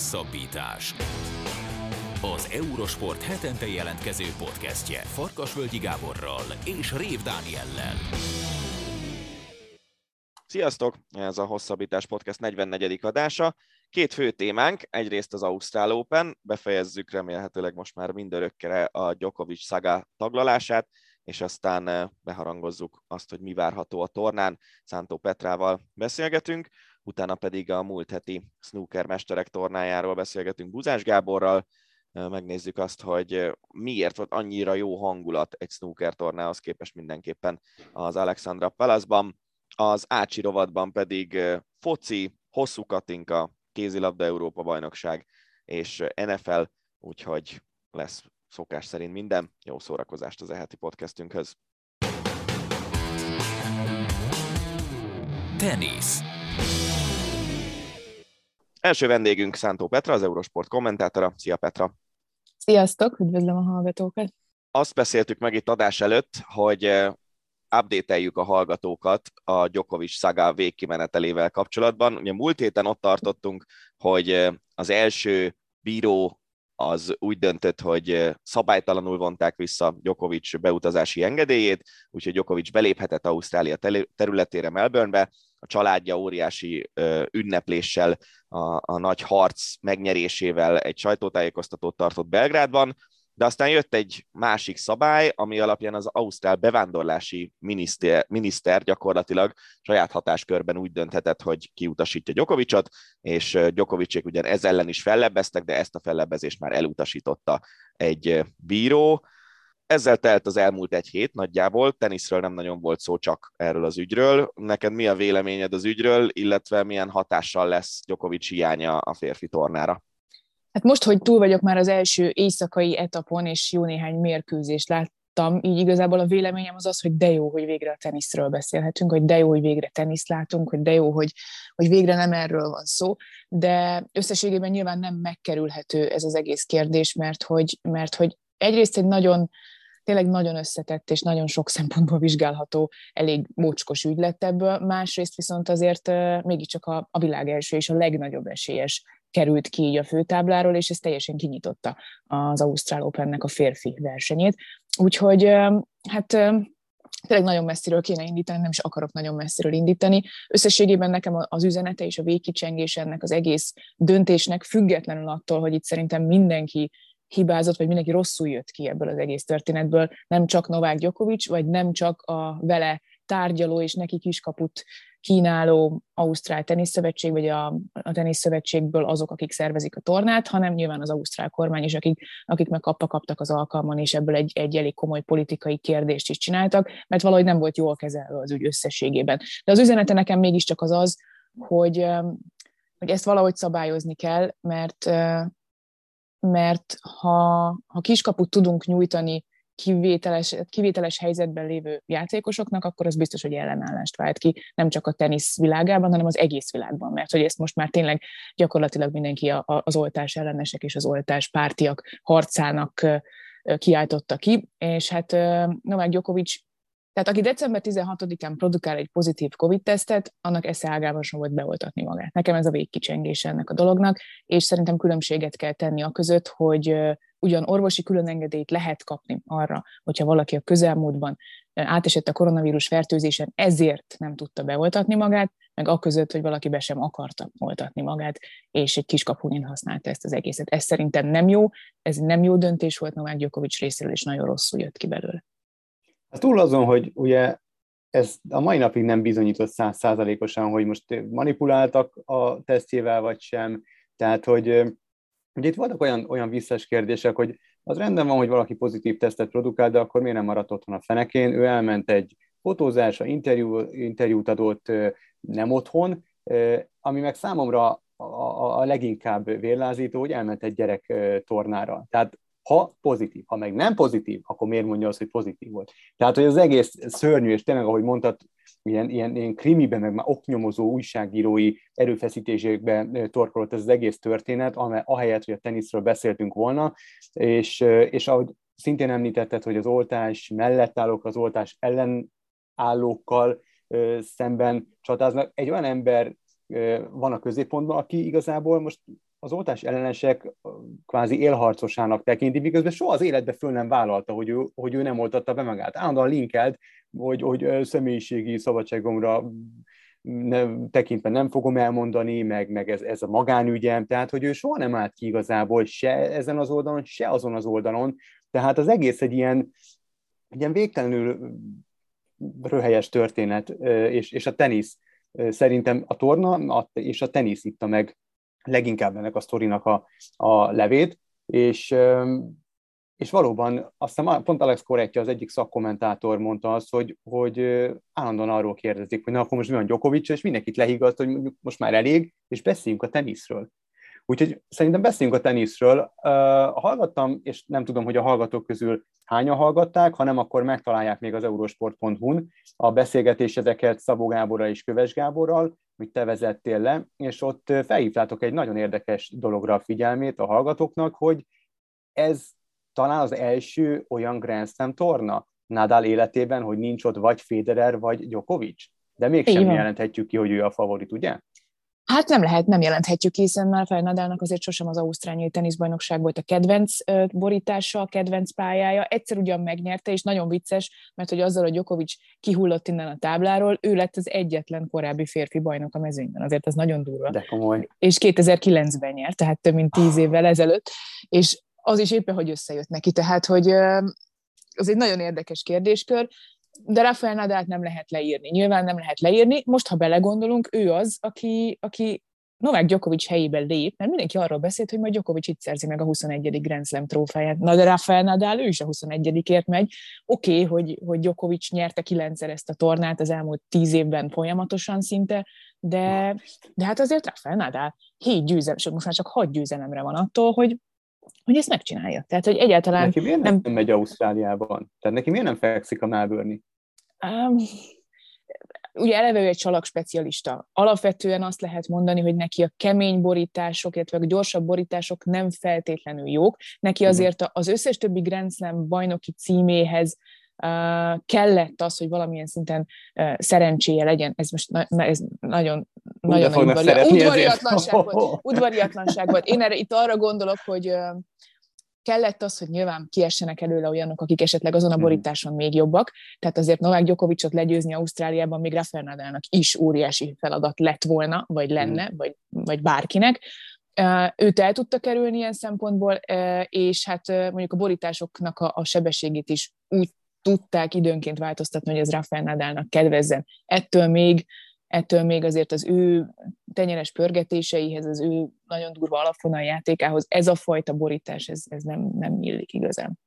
Hosszabbítás. Az Eurosport hetente jelentkező podcastje Farkasvölgyi Gáborral és Rév Dániellel. Sziasztok! Ez a Hosszabbítás Podcast 44. adása. Két fő témánk, egyrészt az Ausztrál Open, befejezzük remélhetőleg most már mindörökkere a Djokovic szaga taglalását, és aztán eh, beharangozzuk azt, hogy mi várható a tornán. Szántó Petrával beszélgetünk, utána pedig a múlt heti snooker mesterek tornájáról beszélgetünk Buzás Gáborral, megnézzük azt, hogy miért volt annyira jó hangulat egy snooker tornához képest mindenképpen az Alexandra Palaszban. Az Ácsi rovatban pedig foci, hosszú katinka, kézilabda Európa bajnokság és NFL, úgyhogy lesz szokás szerint minden. Jó szórakozást az eheti podcastünkhöz. Tenisz. Első vendégünk Szántó Petra, az Eurosport kommentátora. Szia Petra! Sziasztok, üdvözlöm a hallgatókat! Azt beszéltük meg itt adás előtt, hogy eh, update a hallgatókat a Djokovic szaga végkimenetelével kapcsolatban. Ugye múlt héten ott tartottunk, hogy eh, az első bíró az úgy döntött, hogy szabálytalanul vonták vissza Djokovic beutazási engedélyét, úgyhogy Djokovic beléphetett Ausztrália területére Melbournebe, a családja óriási ünnepléssel, a, a nagy harc megnyerésével egy sajtótájékoztatót tartott Belgrádban, de aztán jött egy másik szabály, ami alapján az Ausztrál bevándorlási miniszter, miniszter gyakorlatilag saját hatáskörben úgy dönthetett, hogy kiutasítja Gyokovicsot, és Gyokovicsék ugyan ez ellen is fellebbeztek, de ezt a fellebbezést már elutasította egy bíró. Ezzel telt az elmúlt egy hét nagyjából, teniszről nem nagyon volt szó csak erről az ügyről. Neked mi a véleményed az ügyről, illetve milyen hatással lesz Gyokovics hiánya a férfi tornára? Hát most, hogy túl vagyok már az első éjszakai etapon, és jó néhány mérkőzést láttam, így igazából a véleményem az az, hogy de jó, hogy végre a teniszről beszélhetünk, hogy de jó, hogy végre teniszt látunk, hogy de jó, hogy, hogy végre nem erről van szó, de összességében nyilván nem megkerülhető ez az egész kérdés, mert hogy, mert hogy egyrészt egy nagyon, tényleg nagyon összetett és nagyon sok szempontból vizsgálható, elég mocskos ügy lett ebből, másrészt viszont azért mégiscsak a, a világ első és a legnagyobb esélyes került ki így a főtábláról, és ez teljesen kinyitotta az Ausztrál Opennek a férfi versenyét. Úgyhogy hát tényleg nagyon messziről kéne indítani, nem is akarok nagyon messziről indítani. Összességében nekem az üzenete és a végkicsengés ennek az egész döntésnek, függetlenül attól, hogy itt szerintem mindenki hibázott, vagy mindenki rosszul jött ki ebből az egész történetből, nem csak Novák Djokovic, vagy nem csak a vele tárgyaló és neki kiskaput kínáló Ausztrál Teniszszövetség, vagy a, a Teniszszövetségből azok, akik szervezik a tornát, hanem nyilván az Ausztrál kormány is, akik, akik meg kapta kaptak az alkalmon, és ebből egy, egy elég komoly politikai kérdést is csináltak, mert valahogy nem volt jól kezelve az ügy összességében. De az üzenete nekem mégiscsak az az, hogy, hogy ezt valahogy szabályozni kell, mert, mert ha, ha kiskaput tudunk nyújtani kivételes, kivételes helyzetben lévő játékosoknak, akkor az biztos, hogy ellenállást vált ki, nem csak a tenisz világában, hanem az egész világban, mert hogy ezt most már tényleg gyakorlatilag mindenki a, a, az oltás ellenesek és az oltás pártiak harcának kiáltotta ki, és hát Novák Djokovic tehát aki december 16-án produkál egy pozitív COVID-tesztet, annak esze ágában sem volt beoltatni magát. Nekem ez a végkicsengés ennek a dolognak, és szerintem különbséget kell tenni a között, hogy ugyan orvosi különengedélyt lehet kapni arra, hogyha valaki a közelmúltban átesett a koronavírus fertőzésen, ezért nem tudta beoltatni magát, meg a között, hogy valaki be sem akarta oltatni magát, és egy kis kapunin használta ezt az egészet. Ez szerintem nem jó, ez nem jó döntés volt Novák Gyokovics részéről, és nagyon rosszul jött ki belőle. Hát túl azon, hogy ugye ez a mai napig nem bizonyított százszázalékosan, hogy most manipuláltak a tesztjével, vagy sem. Tehát, hogy Ugye itt voltak olyan, olyan visszás kérdések, hogy az rendben van, hogy valaki pozitív tesztet produkál, de akkor miért nem maradt otthon a fenekén? Ő elment egy fotózásra, interjú, interjút adott nem otthon, ami meg számomra a, a, a leginkább vérlázító, hogy elment egy gyerek tornára. Tehát ha pozitív, ha meg nem pozitív, akkor miért mondja azt, hogy pozitív volt? Tehát, hogy az egész szörnyű, és tényleg, ahogy mondtad, ilyen, ilyen, ilyen krimiben, meg már oknyomozó újságírói erőfeszítésekben torkolott ez az egész történet, ahelyett, hogy a teniszről beszéltünk volna, és, és ahogy szintén említetted, hogy az oltás mellett állók az oltás ellen állókkal szemben csatáznak. Egy olyan ember van a középpontban, aki igazából most az oltás ellenesek kvázi élharcosának tekinti, miközben soha az életbe föl nem vállalta, hogy ő, hogy ő nem oltatta be magát. Állandóan linkelt, hogy, hogy személyiségi szabadságomra nem, tekintve nem fogom elmondani, meg, meg ez, ez a magánügyem, tehát hogy ő soha nem állt ki igazából se ezen az oldalon, se azon az oldalon, tehát az egész egy ilyen, egy ilyen végtelenül röhelyes történet, és, és a tenisz szerintem a torna és a tenisz itta meg leginkább ennek a sztorinak a, a levét, és, és valóban aztán pont Alex Korettya, az egyik szakkommentátor mondta azt, hogy, hogy állandóan arról kérdezik, hogy na akkor most mi van Djokovic, és mindenkit lehiggadt, hogy most már elég, és beszéljünk a teniszről. Úgyhogy szerintem beszéljünk a teniszről. Uh, hallgattam, és nem tudom, hogy a hallgatók közül hányan hallgatták, ha nem, akkor megtalálják még az eurosport.hu-n a beszélgetéseket Szabó Gáborral és Köves Gáborral, amit te vezettél le, és ott felhívtátok egy nagyon érdekes dologra a figyelmét a hallgatóknak, hogy ez talán az első olyan Grand Slam torna Nadal életében, hogy nincs ott vagy Federer, vagy Djokovic. De mégsem jelenthetjük ki, hogy ő a favorit, ugye? Hát nem lehet, nem jelenthetjük, hiszen már Rafael Nadalnak azért sosem az Ausztráliai teniszbajnokság volt a kedvenc borítása, a kedvenc pályája. Egyszer ugyan megnyerte, és nagyon vicces, mert hogy azzal, hogy Djokovic kihullott innen a tábláról, ő lett az egyetlen korábbi férfi bajnok a mezőnyben. Azért ez nagyon durva. De komoly. És 2009-ben nyert, tehát több mint tíz évvel ezelőtt, és az is éppen, hogy összejött neki. Tehát, hogy az egy nagyon érdekes kérdéskör de Rafael Nadalt nem lehet leírni. Nyilván nem lehet leírni. Most, ha belegondolunk, ő az, aki, aki Novák Djokovic helyében lép, mert mindenki arról beszélt, hogy majd Djokovic itt szerzi meg a 21. Grand Slam trófáját. Na de Rafael Nadal, ő is a 21-ért megy. Oké, okay, hogy, hogy Djokovic nyerte kilencszer ezt a tornát az elmúlt tíz évben folyamatosan szinte, de, de hát azért Rafael Nadal hét győzelem, most már csak hat győzelemre van attól, hogy hogy ezt megcsinálja. Tehát, hogy egyáltalán... Neki miért nem, nem megy Ausztráliában? Tehát neki miért nem fekszik a melbourne um, ugye eleve ő egy csalak specialista. Alapvetően azt lehet mondani, hogy neki a kemény borítások, illetve a gyorsabb borítások nem feltétlenül jók. Neki mhm. azért az összes többi Grand Slam bajnoki címéhez uh, kellett az, hogy valamilyen szinten uh, szerencséje legyen. Ez most na, na, ez nagyon, nagyon udvari, udvariatlanság volt. Udvariatlanság volt. Én erre itt arra gondolok, hogy kellett az, hogy nyilván kiessenek előle olyanok, akik esetleg azon a mhm. borításon még jobbak. Tehát azért Novák Gyokovicsot legyőzni Ausztráliában még Rafael Nadalnak is óriási feladat lett volna, vagy lenne, mm. vagy, vagy bárkinek. Őt el tudta kerülni ilyen szempontból, és hát mondjuk a borításoknak a, a sebességét is úgy tudták időnként változtatni, hogy ez Rafael Nadalnak kedvezzen. Ettől még ettől még azért az ő tenyeres pörgetéseihez, az ő nagyon durva alapvonal játékához ez a fajta borítás, ez, ez nem, nem illik igazán.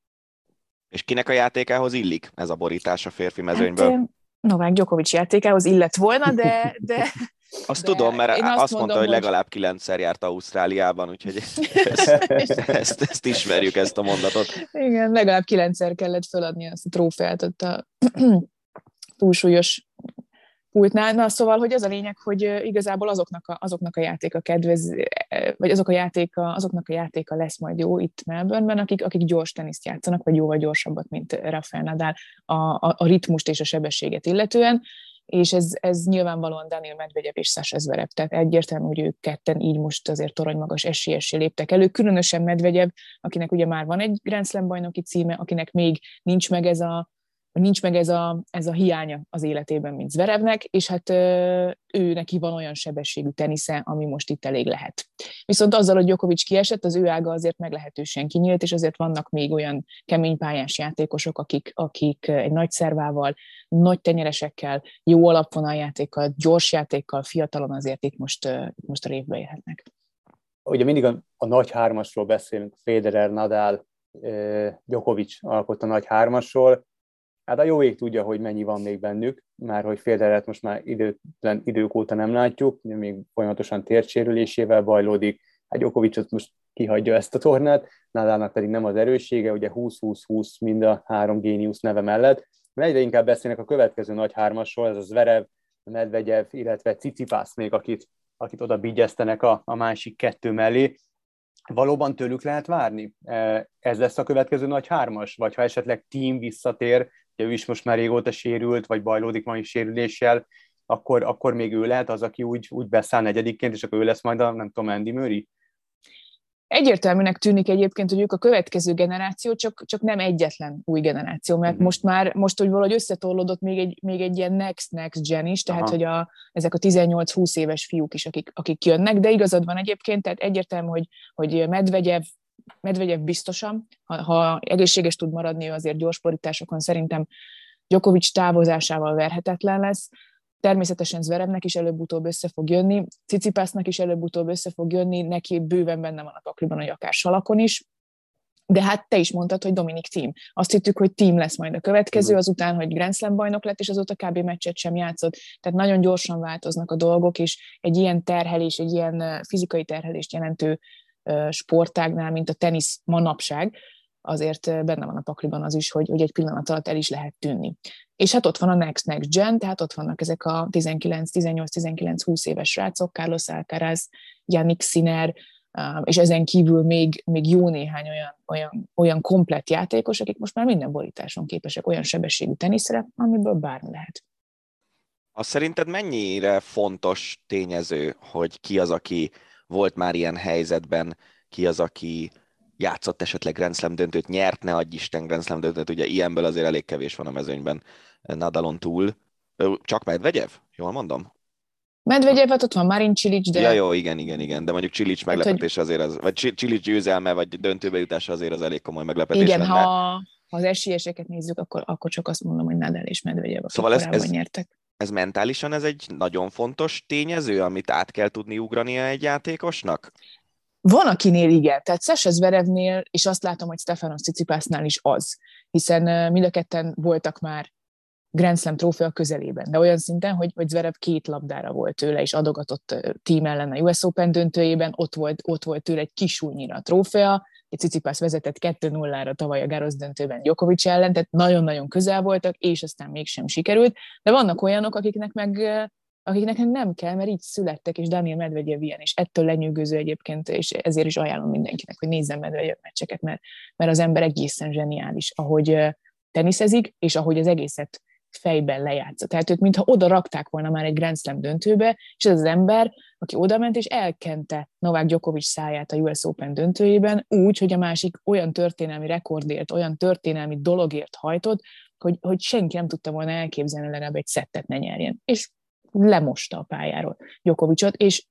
És kinek a játékához illik ez a borítás a férfi mezőnyből? Hát, Novák Djokovic játékához illett volna, de... de azt de tudom, mert azt, azt mondta, hogy legalább kilencszer járt Ausztráliában, úgyhogy ezt, ezt, ezt ismerjük, ezt a mondatot. Igen, legalább kilencszer kellett feladni azt a trófeát ott a túlsúlyos pultnál. Na, szóval, hogy az a lényeg, hogy igazából azoknak a, azoknak a játéka kedvez, vagy azok a játéka, azoknak a játéka lesz majd jó itt Melbourneben, akik, akik gyors teniszt játszanak, vagy jóval gyorsabbat, mint Rafael Nadal a, a, a ritmust és a sebességet illetően, és ez, ez nyilvánvalóan Daniel Medvegyev és Sasha Zverev, tehát egyértelmű, hogy ők ketten így most azért torony magas esélyessé léptek elő, különösen Medvegyev, akinek ugye már van egy Grand Slam bajnoki címe, akinek még nincs meg ez a nincs meg ez a, ez a hiánya az életében, mint Zverevnek, és hát ő neki van olyan sebességű tenisze, ami most itt elég lehet. Viszont azzal, hogy Djokovic kiesett, az ő ága azért meglehetősen kinyílt, és azért vannak még olyan kemény pályás játékosok, akik, akik egy nagy szervával, nagy tenyeresekkel, jó alapvonaljátékkal, gyors játékkal, fiatalon azért itt most, itt most a révbe érhetnek. Ugye mindig a, a nagy hármasról beszélünk, Federer, Nadal, Djokovic alkott a nagy hármasról, Hát a jó ég tudja, hogy mennyi van még bennük, már hogy Federert most már időtlen idők óta nem látjuk, még folyamatosan térsérülésével bajlódik, hát Djokovicot most kihagyja ezt a tornát, Nadalnak pedig nem az erőssége, ugye 20-20-20 mind a három géniusz neve mellett, mert egyre inkább beszélnek a következő nagy hármasról, ez a Zverev, Medvegyev, illetve Cicipász még, akit, akit oda bigyeztenek a, a másik kettő mellé. Valóban tőlük lehet várni? Ez lesz a következő nagy hármas? Vagy ha esetleg team visszatér, ugye ő is most már régóta sérült, vagy bajlódik mai sérüléssel, akkor, akkor még ő lehet az, aki úgy, úgy beszáll negyedikként, és akkor ő lesz majd a, nem tudom, Andy Murray? Egyértelműnek tűnik egyébként, hogy ők a következő generáció, csak, csak nem egyetlen új generáció, mert mm. most már, most hogy valahogy összetorlódott még egy, még egy ilyen next-next gen is, tehát Aha. hogy a, ezek a 18-20 éves fiúk is, akik, akik jönnek, de igazad van egyébként, tehát egyértelmű, hogy, hogy Medvegyev, Medvegyev biztosan, ha, ha egészséges tud maradni, ő azért gyorsporításokon szerintem Djokovic távozásával verhetetlen lesz, Természetesen Zverevnek is előbb-utóbb össze fog jönni, Cicipásznak is előbb-utóbb össze fog jönni, neki bőven benne van a pakliban, hogy akár salakon is, de hát te is mondtad, hogy Dominik Team. Azt hittük, hogy Team lesz majd a következő, azután, hogy Grand Slam bajnok lett, és azóta kb. meccset sem játszott. Tehát nagyon gyorsan változnak a dolgok, és egy ilyen terhelés, egy ilyen fizikai terhelést jelentő sportágnál, mint a tenisz manapság, azért benne van a pakliban az is, hogy, hogy egy pillanat alatt el is lehet tűnni. És hát ott van a Next Next Gen, tehát ott vannak ezek a 19-18-19-20 éves srácok, Carlos Alcaraz, Yannick Sinner, és ezen kívül még, még jó néhány olyan, olyan, olyan komplet játékos, akik most már minden borításon képesek olyan sebességű teniszre, amiből bármi lehet. Azt szerinted mennyire fontos tényező, hogy ki az, aki volt már ilyen helyzetben, ki az, aki játszott esetleg Grand Slam döntőt, nyert, ne adj Isten Grand Slam döntőt, ugye ilyenből azért elég kevés van a mezőnyben Nadalon túl. Csak Medvegyev? Jól mondom? Medvegyev, hát ott van Marin Csilics, de... Ja, jó, igen, igen, igen, de mondjuk Csilics hát, meglepetés azért az, vagy Csilics győzelme, vagy döntőbe jutása azért az elég komoly meglepetés Igen, lenne. ha, ha az esélyeseket nézzük, akkor, akkor csak azt mondom, hogy Nadal és Medvegyev, szóval ez, ez, nyertek. Ez mentálisan ez egy nagyon fontos tényező, amit át kell tudni ugrania egy játékosnak? Van, akinél igen, tehát Sasha Zverevnél, és azt látom, hogy Stefanos Cicipásnál is az, hiszen mind a ketten voltak már Grand Slam trófea közelében, de olyan szinten, hogy, hogy Zverev két labdára volt tőle, és adogatott tím ellen a US Open döntőjében, ott volt, ott volt tőle egy kisúnyira a trófea, egy Cicipász vezetett 2-0-ra tavaly a Gárosz döntőben Djokovic ellen, tehát nagyon-nagyon közel voltak, és aztán mégsem sikerült, de vannak olyanok, akiknek meg akiknek nem kell, mert így születtek, és Daniel Medvegyev ilyen, és ettől lenyűgöző egyébként, és ezért is ajánlom mindenkinek, hogy nézzen Medvegyev meccseket, mert, mert az ember egészen zseniális, ahogy teniszezik, és ahogy az egészet fejben lejátsza. Tehát ők mintha oda rakták volna már egy Grand Slam döntőbe, és ez az ember, aki oda ment és elkente Novák Djokovic száját a US Open döntőjében úgy, hogy a másik olyan történelmi rekordért, olyan történelmi dologért hajtott, hogy, hogy senki nem tudta volna elképzelni legalább egy szettet ne nyerjen. És lemosta a pályáról Gyokovicsot, és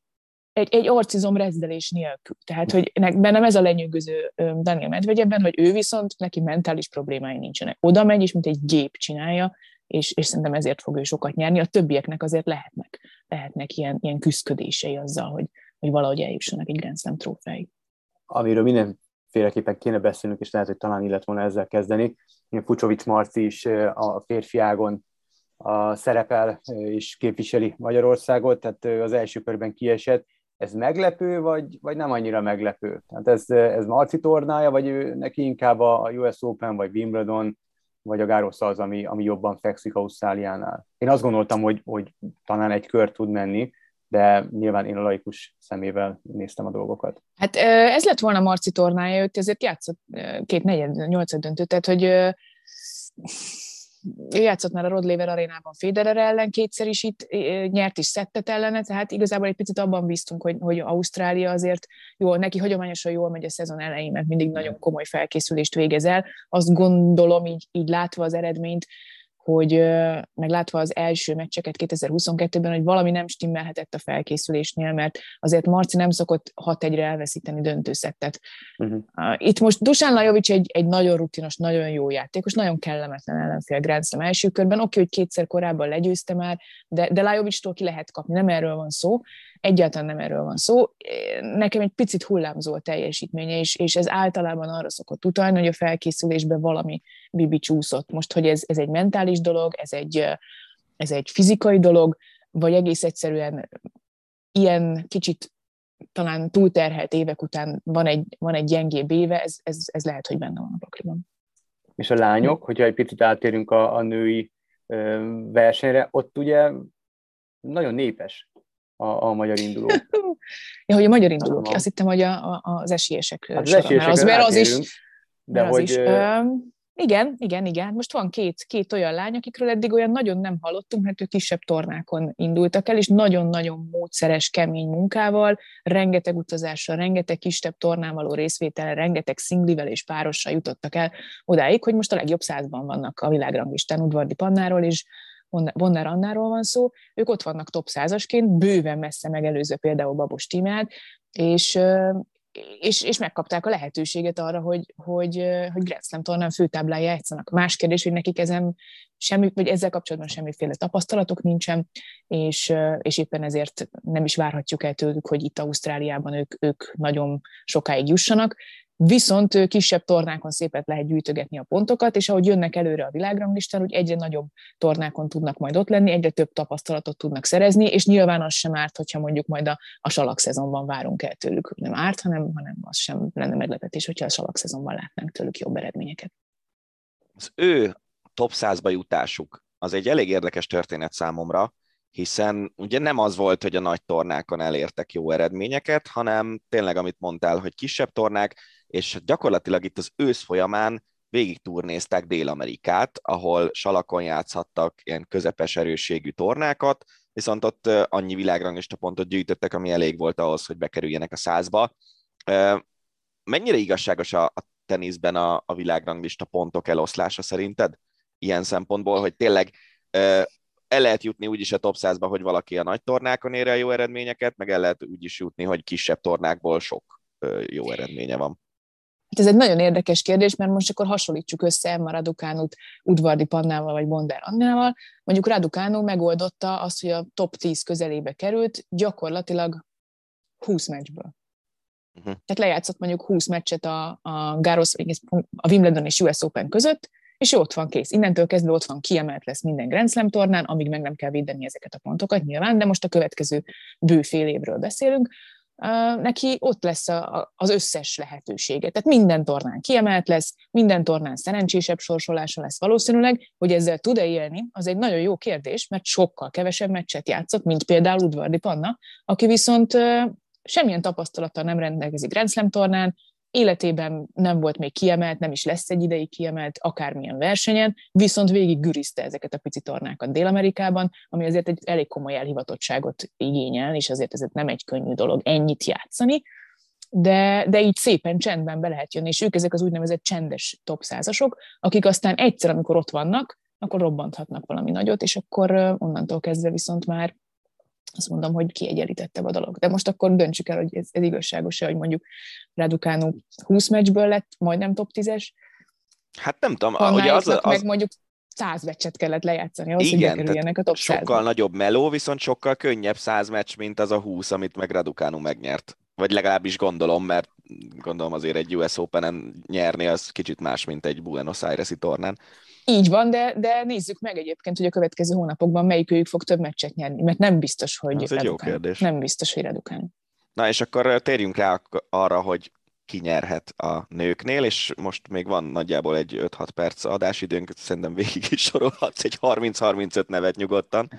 egy, egy arcizom rezdelés nélkül. Tehát, hogy bennem ez a lenyűgöző Daniel Medvegyebben, hogy ő viszont neki mentális problémái nincsenek. Oda megy, és mint egy gép csinálja, és, és szerintem ezért fog ő sokat nyerni. A többieknek azért lehetnek, lehetnek ilyen, ilyen küzdködései azzal, hogy, hogy valahogy eljussanak egy Grand Slam trófeáig. Amiről mindenféleképpen kéne beszélnünk, és lehet, hogy talán illet volna ezzel kezdeni. Fucsovics Marci is a férfiágon a szerepel és képviseli Magyarországot, tehát az első körben kiesett. Ez meglepő, vagy, vagy nem annyira meglepő? Tehát ez, ez Marci tornája, vagy ő, neki inkább a US Open, vagy Wimbledon, vagy a Gáros az, ami, ami jobban fekszik Ausztráliánál. Én azt gondoltam, hogy, hogy talán egy kör tud menni, de nyilván én a laikus szemével néztem a dolgokat. Hát ez lett volna Marci tornája, őt ezért játszott két negyed, nyolcad döntő, tehát hogy játszott már a Rod Laver arénában Federer ellen kétszer is itt, nyert is szettet ellene, tehát igazából egy picit abban bíztunk, hogy, hogy Ausztrália azért jó, neki hagyományosan jól megy a szezon elején, mert mindig nagyon komoly felkészülést végez el. Azt gondolom, így, így látva az eredményt, hogy meglátva az első meccseket 2022-ben, hogy valami nem stimmelhetett a felkészülésnél, mert azért Marci nem szokott 6-1-re elveszíteni döntőszettet. Uh-huh. Itt most Dusan Lajovic egy, egy nagyon rutinos, nagyon jó játékos, nagyon kellemetlen ellenfél Grand Slam első körben. Oké, okay, hogy kétszer korábban legyőzte már, de, de Lajovicstól ki lehet kapni, nem erről van szó. Egyáltalán nem erről van szó. Nekem egy picit hullámzó a teljesítménye, és, és ez általában arra szokott utalni, hogy a felkészülésben valami bibi csúszott. Most, hogy ez, ez egy mentális dolog, ez egy, ez egy fizikai dolog, vagy egész egyszerűen ilyen kicsit talán túlterhelt évek után van egy, van egy gyengébb éve, ez, ez, ez lehet, hogy benne van a pakliban. És a lányok, hogyha egy picit átérünk a, a női versenyre, ott ugye nagyon népes a, a magyar induló. ja, hogy a magyar indulók, azt hittem, hogy a, a, az esélyesek hát az esélyesek az, mert az is, de hogy, is, ö, Igen, igen, igen. Most van két, két olyan lány, akikről eddig olyan nagyon nem hallottunk, mert ők kisebb tornákon indultak el, és nagyon-nagyon módszeres, kemény munkával, rengeteg utazással, rengeteg kisebb tornán való részvétellel, rengeteg szinglivel és párossal jutottak el odáig, hogy most a legjobb százban vannak a világranglistán Udvardi Pannáról, és Bonner Annáról van szó, ők ott vannak top százasként, bőven messze megelőző például Babos Tímát, és, és, és megkapták a lehetőséget arra, hogy, hogy, hogy Grand Slam tornán főtáblán játszanak. Más kérdés, hogy nekik ezen semmi, vagy ezzel kapcsolatban semmiféle tapasztalatok nincsen, és, és éppen ezért nem is várhatjuk el tőlük, hogy itt Ausztráliában ők, ők nagyon sokáig jussanak. Viszont kisebb tornákon szépet lehet gyűjtögetni a pontokat, és ahogy jönnek előre a világranglistán, hogy egyre nagyobb tornákon tudnak majd ott lenni, egyre több tapasztalatot tudnak szerezni, és nyilván az sem árt, hogyha mondjuk majd a, a salak szezonban várunk el tőlük. Nem árt, hanem, hanem az sem lenne meglepetés, hogyha a salak szezonban látnánk tőlük jobb eredményeket. Az ő top 100-ba jutásuk az egy elég érdekes történet számomra, hiszen ugye nem az volt, hogy a nagy tornákon elértek jó eredményeket, hanem tényleg, amit mondtál, hogy kisebb tornák, és gyakorlatilag itt az ősz folyamán végig turnézták Dél-Amerikát, ahol salakon játszhattak ilyen közepes erősségű tornákat, viszont ott annyi világranglista pontot gyűjtöttek, ami elég volt ahhoz, hogy bekerüljenek a százba. Mennyire igazságos a, a teniszben a, a világranglista pontok eloszlása szerinted? Ilyen szempontból, hogy tényleg el lehet jutni úgyis a top 100-ba, hogy valaki a nagy tornákon ér el jó eredményeket, meg el lehet úgy is jutni, hogy kisebb tornákból sok jó eredménye van. Hát ez egy nagyon érdekes kérdés, mert most akkor hasonlítsuk össze Emma Raducánut Udvardi Pannával vagy Bonder Annával. Mondjuk Raducánó megoldotta azt, hogy a top 10 közelébe került gyakorlatilag 20 meccsből. Uh-huh. Tehát lejátszott mondjuk 20 meccset a, a Garros, a Wimbledon és US Open között, és ott van kész. Innentől kezdve ott van, kiemelt lesz minden Grand Slam tornán, amíg meg nem kell védeni ezeket a pontokat nyilván, de most a következő bő fél évről beszélünk, neki ott lesz a, az összes lehetősége. Tehát minden tornán kiemelt lesz, minden tornán szerencsésebb sorsolása lesz valószínűleg, hogy ezzel tud-e élni, az egy nagyon jó kérdés, mert sokkal kevesebb meccset játszott, mint például Udvardi Panna, aki viszont semmilyen tapasztalattal nem rendelkezik Grand Slam tornán, életében nem volt még kiemelt, nem is lesz egy ideig kiemelt akármilyen versenyen, viszont végig gürizte ezeket a pici tornákat Dél-Amerikában, ami azért egy elég komoly elhivatottságot igényel, és azért ez nem egy könnyű dolog ennyit játszani, de, de így szépen csendben be lehet jönni, és ők ezek az úgynevezett csendes top százasok, akik aztán egyszer, amikor ott vannak, akkor robbanthatnak valami nagyot, és akkor onnantól kezdve viszont már azt mondom, hogy kiegyenlítettebb a dolog. De most akkor döntsük el, hogy ez, ez igazságos-e, hogy mondjuk Raducanu 20 meccsből lett majdnem top 10-es. Hát nem tudom. Ugye az, az, meg mondjuk 100 meccset kellett lejátszani ahhoz, igen, hogy bekerüljenek a top sokkal 100 nagyobb meló, viszont sokkal könnyebb 100 meccs, mint az a 20, amit meg Raducanu megnyert. Vagy legalábbis gondolom, mert gondolom azért egy US Open-en nyerni az kicsit más, mint egy Buenos Aires-i tornán. Így van, de, de nézzük meg egyébként, hogy a következő hónapokban melyik őjük fog több meccset nyerni, mert nem biztos, hogy Ez egy jó kérdés. Nem biztos, hogy redukálni. Na és akkor térjünk rá arra, hogy ki nyerhet a nőknél, és most még van nagyjából egy 5-6 perc adásidőnk, szerintem végig is sorolhatsz egy 30-35 nevet nyugodtan.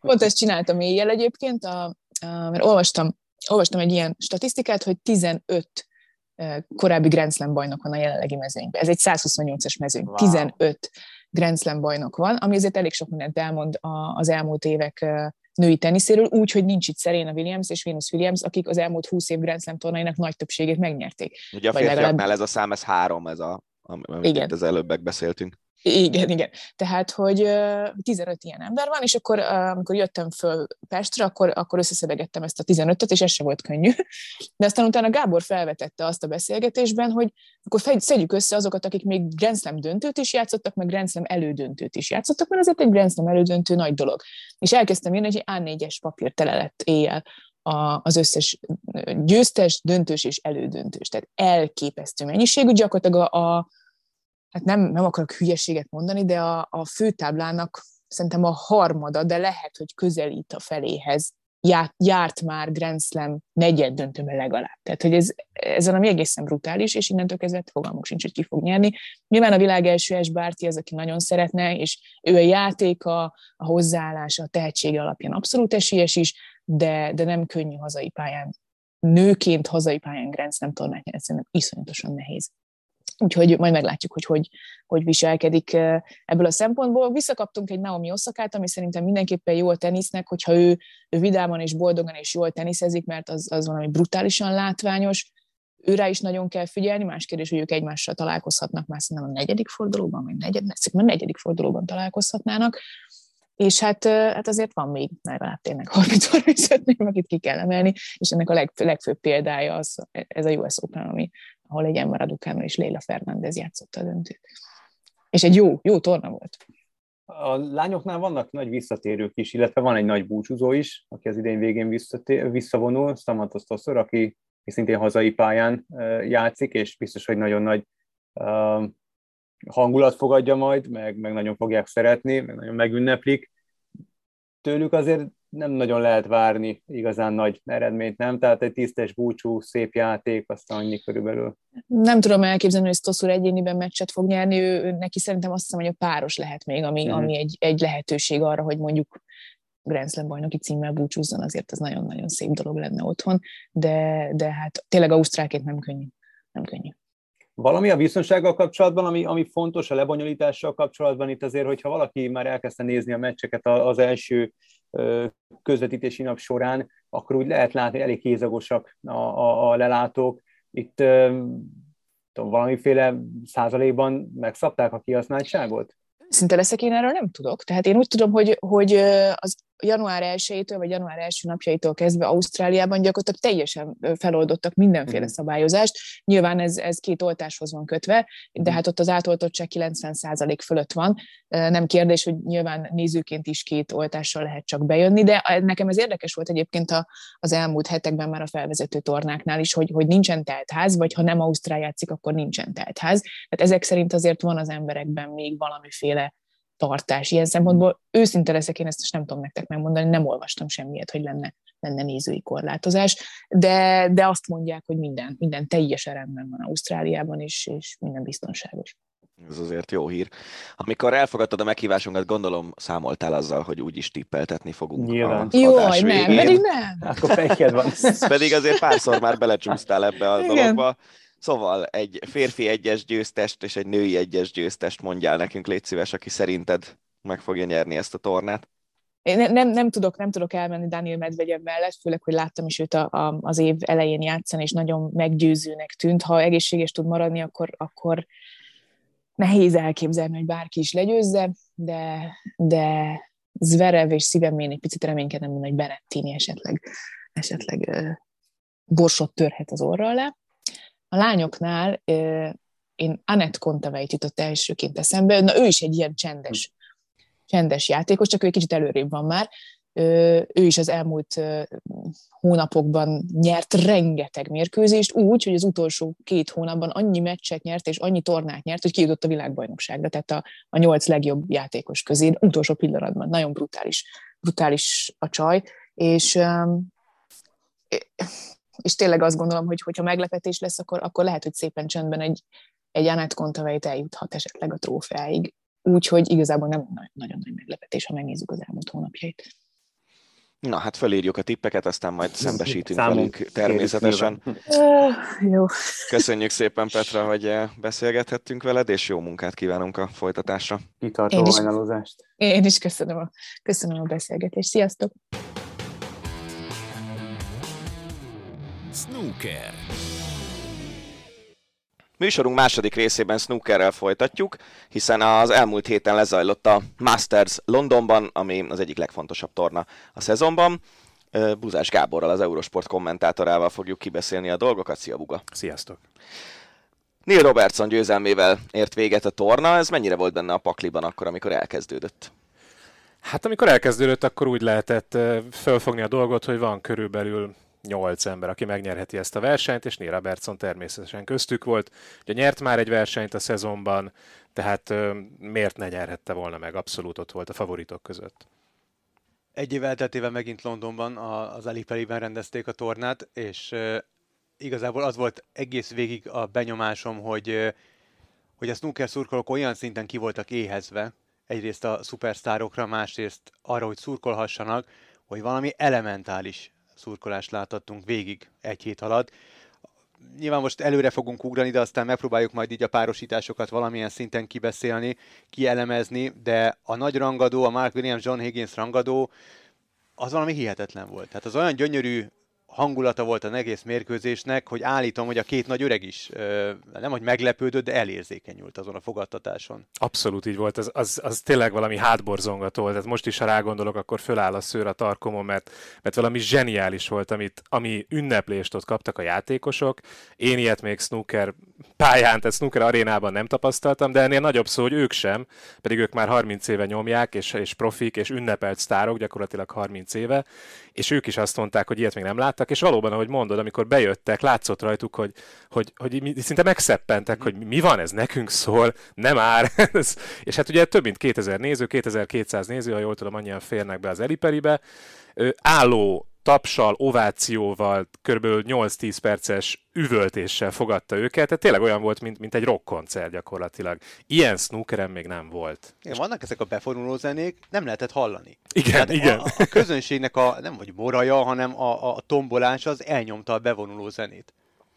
Pont ezt csináltam éjjel egyébként, a, a, mert olvastam, olvastam egy ilyen statisztikát, hogy 15 korábbi Grand Slam bajnok van a jelenlegi mezőnyben. Ez egy 128-as mezőny, wow. 15 Grand Slam bajnok van, ami azért elég sok mindent elmond az elmúlt évek női teniszéről, úgy, hogy nincs itt Serena Williams és Venus Williams, akik az elmúlt 20 év Grand Slam tornainak nagy többségét megnyerték. Ugye a férfiaknál legalább... ez a szám, ez három, ez a, amit Igen. itt az előbbek beszéltünk. Igen, igen. Tehát, hogy 15 ilyen ember van, és akkor, amikor jöttem föl Pestre, akkor, akkor összeszedegettem ezt a 15-öt, és ez se volt könnyű. De aztán utána Gábor felvetette azt a beszélgetésben, hogy akkor szedjük össze azokat, akik még Grand Slam döntőt is játszottak, meg Grand Slam elődöntőt is játszottak, mert azért egy Grand Slam elődöntő nagy dolog. És elkezdtem írni, hogy A4-es papír tele lett éjjel az összes győztes, döntős és elődöntős. Tehát elképesztő mennyiségű, gyakorlatilag a, a hát nem, nem akarok hülyeséget mondani, de a, a főtáblának szerintem a harmada, de lehet, hogy közelít a feléhez, járt, járt már Grand Slam negyed döntőben legalább. Tehát, hogy ez, ez valami egészen brutális, és innentől kezdve fogalmuk sincs, hogy ki fog nyerni. Nyilván a világ első es Bárti az, aki nagyon szeretne, és ő a játéka, a hozzáállása, a tehetsége alapján abszolút esélyes is, de, de nem könnyű hazai pályán. Nőként hazai pályán Grand Slam tornát nyerni, szerintem iszonyatosan nehéz. Úgyhogy majd meglátjuk, hogy, hogy hogy viselkedik ebből a szempontból. Visszakaptunk egy Naomi Oszakát, ami szerintem mindenképpen jó a tenisznek, hogyha ő, ő vidáman és boldogan és jól teniszezik, mert az, az valami brutálisan látványos. Őre is nagyon kell figyelni, más kérdés, hogy ők egymással találkozhatnak már szerintem a negyedik fordulóban, vagy negyed, a negyedik fordulóban találkozhatnának. És hát, hát azért van még legalább tényleg 30-35 név, akit ki kell emelni, és ennek a leg, legfőbb példája az ez a US Open, ami, ahol egy Raducanu és Leila Fernández játszotta a döntőt. És egy jó, jó torna volt. A lányoknál vannak nagy visszatérők is, illetve van egy nagy búcsúzó is, aki az idén végén visszatér, visszavonul, Stamatos Toszor, aki szintén hazai pályán játszik, és biztos, hogy nagyon nagy hangulat fogadja majd, meg, meg nagyon fogják szeretni, meg nagyon megünneplik. Tőlük azért nem nagyon lehet várni igazán nagy eredményt, nem? Tehát egy tisztes búcsú, szép játék, aztán annyi körülbelül. Nem tudom elképzelni, hogy Stosszúr egyéniben meccset fog nyerni, ő, ő, neki szerintem azt hiszem, hogy a páros lehet még, ami, mm. ami egy, egy lehetőség arra, hogy mondjuk Grand Slam bajnoki címmel búcsúzzon, azért ez nagyon-nagyon szép dolog lenne otthon, de, de hát tényleg Ausztrálként nem könnyű. Nem könnyű. Valami a biztonsággal kapcsolatban, ami, ami fontos a lebonyolítással kapcsolatban itt azért, hogyha valaki már elkezdte nézni a meccseket az első közvetítési nap során, akkor úgy lehet látni, elég kézagosak a, a, a lelátók. Itt tudom, valamiféle százalékban megszabták a kihasználtságot? Szinte leszek én erről nem tudok. Tehát én úgy tudom, hogy, hogy az január 1-től vagy január első napjaitól kezdve Ausztráliában gyakorlatilag teljesen feloldottak mindenféle mm. szabályozást. Nyilván ez, ez két oltáshoz van kötve, de mm. hát ott az átoltottság 90% fölött van. Nem kérdés, hogy nyilván nézőként is két oltással lehet csak bejönni, de nekem ez érdekes volt egyébként a, az elmúlt hetekben már a felvezető tornáknál is, hogy, hogy nincsen teltház, vagy ha nem Ausztrál játszik, akkor nincsen teltház. Tehát ezek szerint azért van az emberekben még valamiféle tartás. Ilyen szempontból őszinte leszek, én ezt most nem tudom nektek megmondani, nem olvastam semmiet, hogy lenne, lenne nézői korlátozás, de, de azt mondják, hogy minden, minden teljesen rendben van Ausztráliában, és, és minden biztonságos. Ez azért jó hír. Amikor elfogadtad a meghívásunkat, gondolom számoltál azzal, hogy úgy is tippeltetni fogunk Nyilván. a Jaj, nem, pedig nem. Akkor fekjed van. pedig azért párszor már belecsúsztál ebbe a Igen. dologba. Szóval egy férfi egyes győztest és egy női egyes győztest mondjál nekünk, légy szíves, aki szerinted meg fogja nyerni ezt a tornát. Én ne, nem, nem, tudok, nem tudok elmenni Daniel Medvegyev mellett, főleg, hogy láttam is őt a, a, az év elején játszani, és nagyon meggyőzőnek tűnt. Ha egészséges tud maradni, akkor, akkor nehéz elképzelni, hogy bárki is legyőzze, de, de Zverev és szívem én egy picit reménykedem, hogy Benettini esetleg, esetleg borsot törhet az orra alá. A lányoknál én Annette Kontaveit jutott elsőként eszembe, na ő is egy ilyen csendes, csendes játékos, csak ő egy kicsit előrébb van már. Ő is az elmúlt hónapokban nyert rengeteg mérkőzést, úgy, hogy az utolsó két hónapban annyi meccset nyert, és annyi tornát nyert, hogy kijutott a világbajnokságra, tehát a, a nyolc legjobb játékos közé, utolsó pillanatban. Nagyon brutális, brutális a csaj, és és tényleg azt gondolom, hogy hogyha meglepetés lesz, akkor, akkor lehet, hogy szépen csendben egy, egy Anett Kontaveit eljuthat esetleg a trófeáig. Úgyhogy igazából nem nagyon nagy meglepetés, ha megnézzük az elmúlt hónapjait. Na, hát felírjuk a tippeket, aztán majd szembesítünk Számunk velük természetesen. Jó. Köszönjük szépen, Petra, hogy eh, beszélgethettünk veled, és jó munkát kívánunk a folytatásra. Kitartó hajnalozást. Én is köszönöm a, köszönöm a beszélgetést. Sziasztok! Snooker. Műsorunk második részében snookerrel folytatjuk, hiszen az elmúlt héten lezajlott a Masters Londonban, ami az egyik legfontosabb torna a szezonban. Buzás Gáborral, az Eurosport kommentátorával fogjuk kibeszélni a dolgokat. Szia, Buga! Sziasztok! Neil Robertson győzelmével ért véget a torna, ez mennyire volt benne a pakliban akkor, amikor elkezdődött? Hát amikor elkezdődött, akkor úgy lehetett fölfogni a dolgot, hogy van körülbelül nyolc ember, aki megnyerheti ezt a versenyt, és Neil Robertson természetesen köztük volt. Ugye nyert már egy versenyt a szezonban, tehát miért ne nyerhette volna meg? Abszolút ott volt a favoritok között. Egy év elteltével megint Londonban az Alipeliben rendezték a tornát, és igazából az volt egész végig a benyomásom, hogy, hogy a snooker szurkolók olyan szinten ki voltak éhezve, egyrészt a szupersztárokra, másrészt arra, hogy szurkolhassanak, hogy valami elementális szurkolást láthattunk végig egy hét alatt. nyilván most előre fogunk ugrani, de aztán megpróbáljuk majd így a párosításokat valamilyen szinten kibeszélni, kielemezni, de a nagy rangadó, a Mark Williams, John Higgins rangadó, az valami hihetetlen volt. Tehát az olyan gyönyörű hangulata volt az egész mérkőzésnek, hogy állítom, hogy a két nagy öreg is nem, hogy meglepődött, de elérzékenyült azon a fogadtatáson. Abszolút így volt, az, az, az tényleg valami hátborzongató volt. Tehát most is, ha rágondolok, akkor föláll a szőr a tarkomon, mert, mert valami zseniális volt, amit, ami ünneplést ott kaptak a játékosok. Én ilyet még snooker pályán, tehát snooker arénában nem tapasztaltam, de ennél nagyobb szó, hogy ők sem, pedig ők már 30 éve nyomják, és, és profik, és ünnepelt sztárok, gyakorlatilag 30 éve, és ők is azt mondták, hogy ilyet még nem láttak, és valóban, ahogy mondod, amikor bejöttek, látszott rajtuk, hogy, hogy, hogy szinte megszeppentek, hogy mi van, ez nekünk szól, nem ár. és hát ugye több mint 2000 néző, 2200 néző, ha jól tudom, annyian férnek be az Eliperibe, álló tapsal, ovációval, kb. 8-10 perces üvöltéssel fogadta őket, tehát tényleg olyan volt, mint, mint egy rockkoncert gyakorlatilag. Ilyen snookeren még nem volt. Igen, vannak ezek a befonuló zenék, nem lehetett hallani. Igen, Tehát igen. A, a közönségnek a, nem vagy moraja, hanem a, a tombolás az elnyomta a bevonuló zenét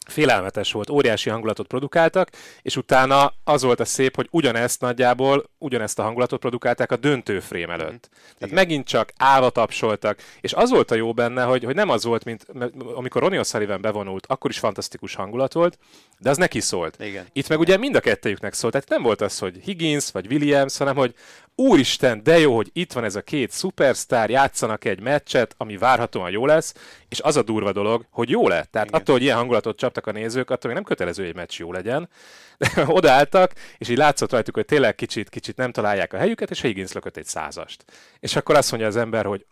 félelmetes volt, óriási hangulatot produkáltak, és utána az volt a szép, hogy ugyanezt nagyjából, ugyanezt a hangulatot produkálták a döntőfrém előtt. Mm. Tehát Igen. megint csak állva tapsoltak, és az volt a jó benne, hogy, hogy nem az volt, mint amikor Ronnie O'Sullivan bevonult, akkor is fantasztikus hangulat volt, de az neki szólt. Igen. Itt meg ugye mind a kettejüknek szólt, tehát nem volt az, hogy Higgins vagy Williams, hanem hogy úristen, de jó, hogy itt van ez a két szupersztár, játszanak egy meccset, ami várhatóan jó lesz, és az a durva dolog, hogy jó lett. Tehát Igen. attól, hogy ilyen hangulatot csaptak a nézők, attól még nem kötelező, hogy egy meccs jó legyen. De odaálltak, és így látszott rajtuk, hogy tényleg kicsit, kicsit nem találják a helyüket, és Higgins lökött egy százast. És akkor azt mondja az ember, hogy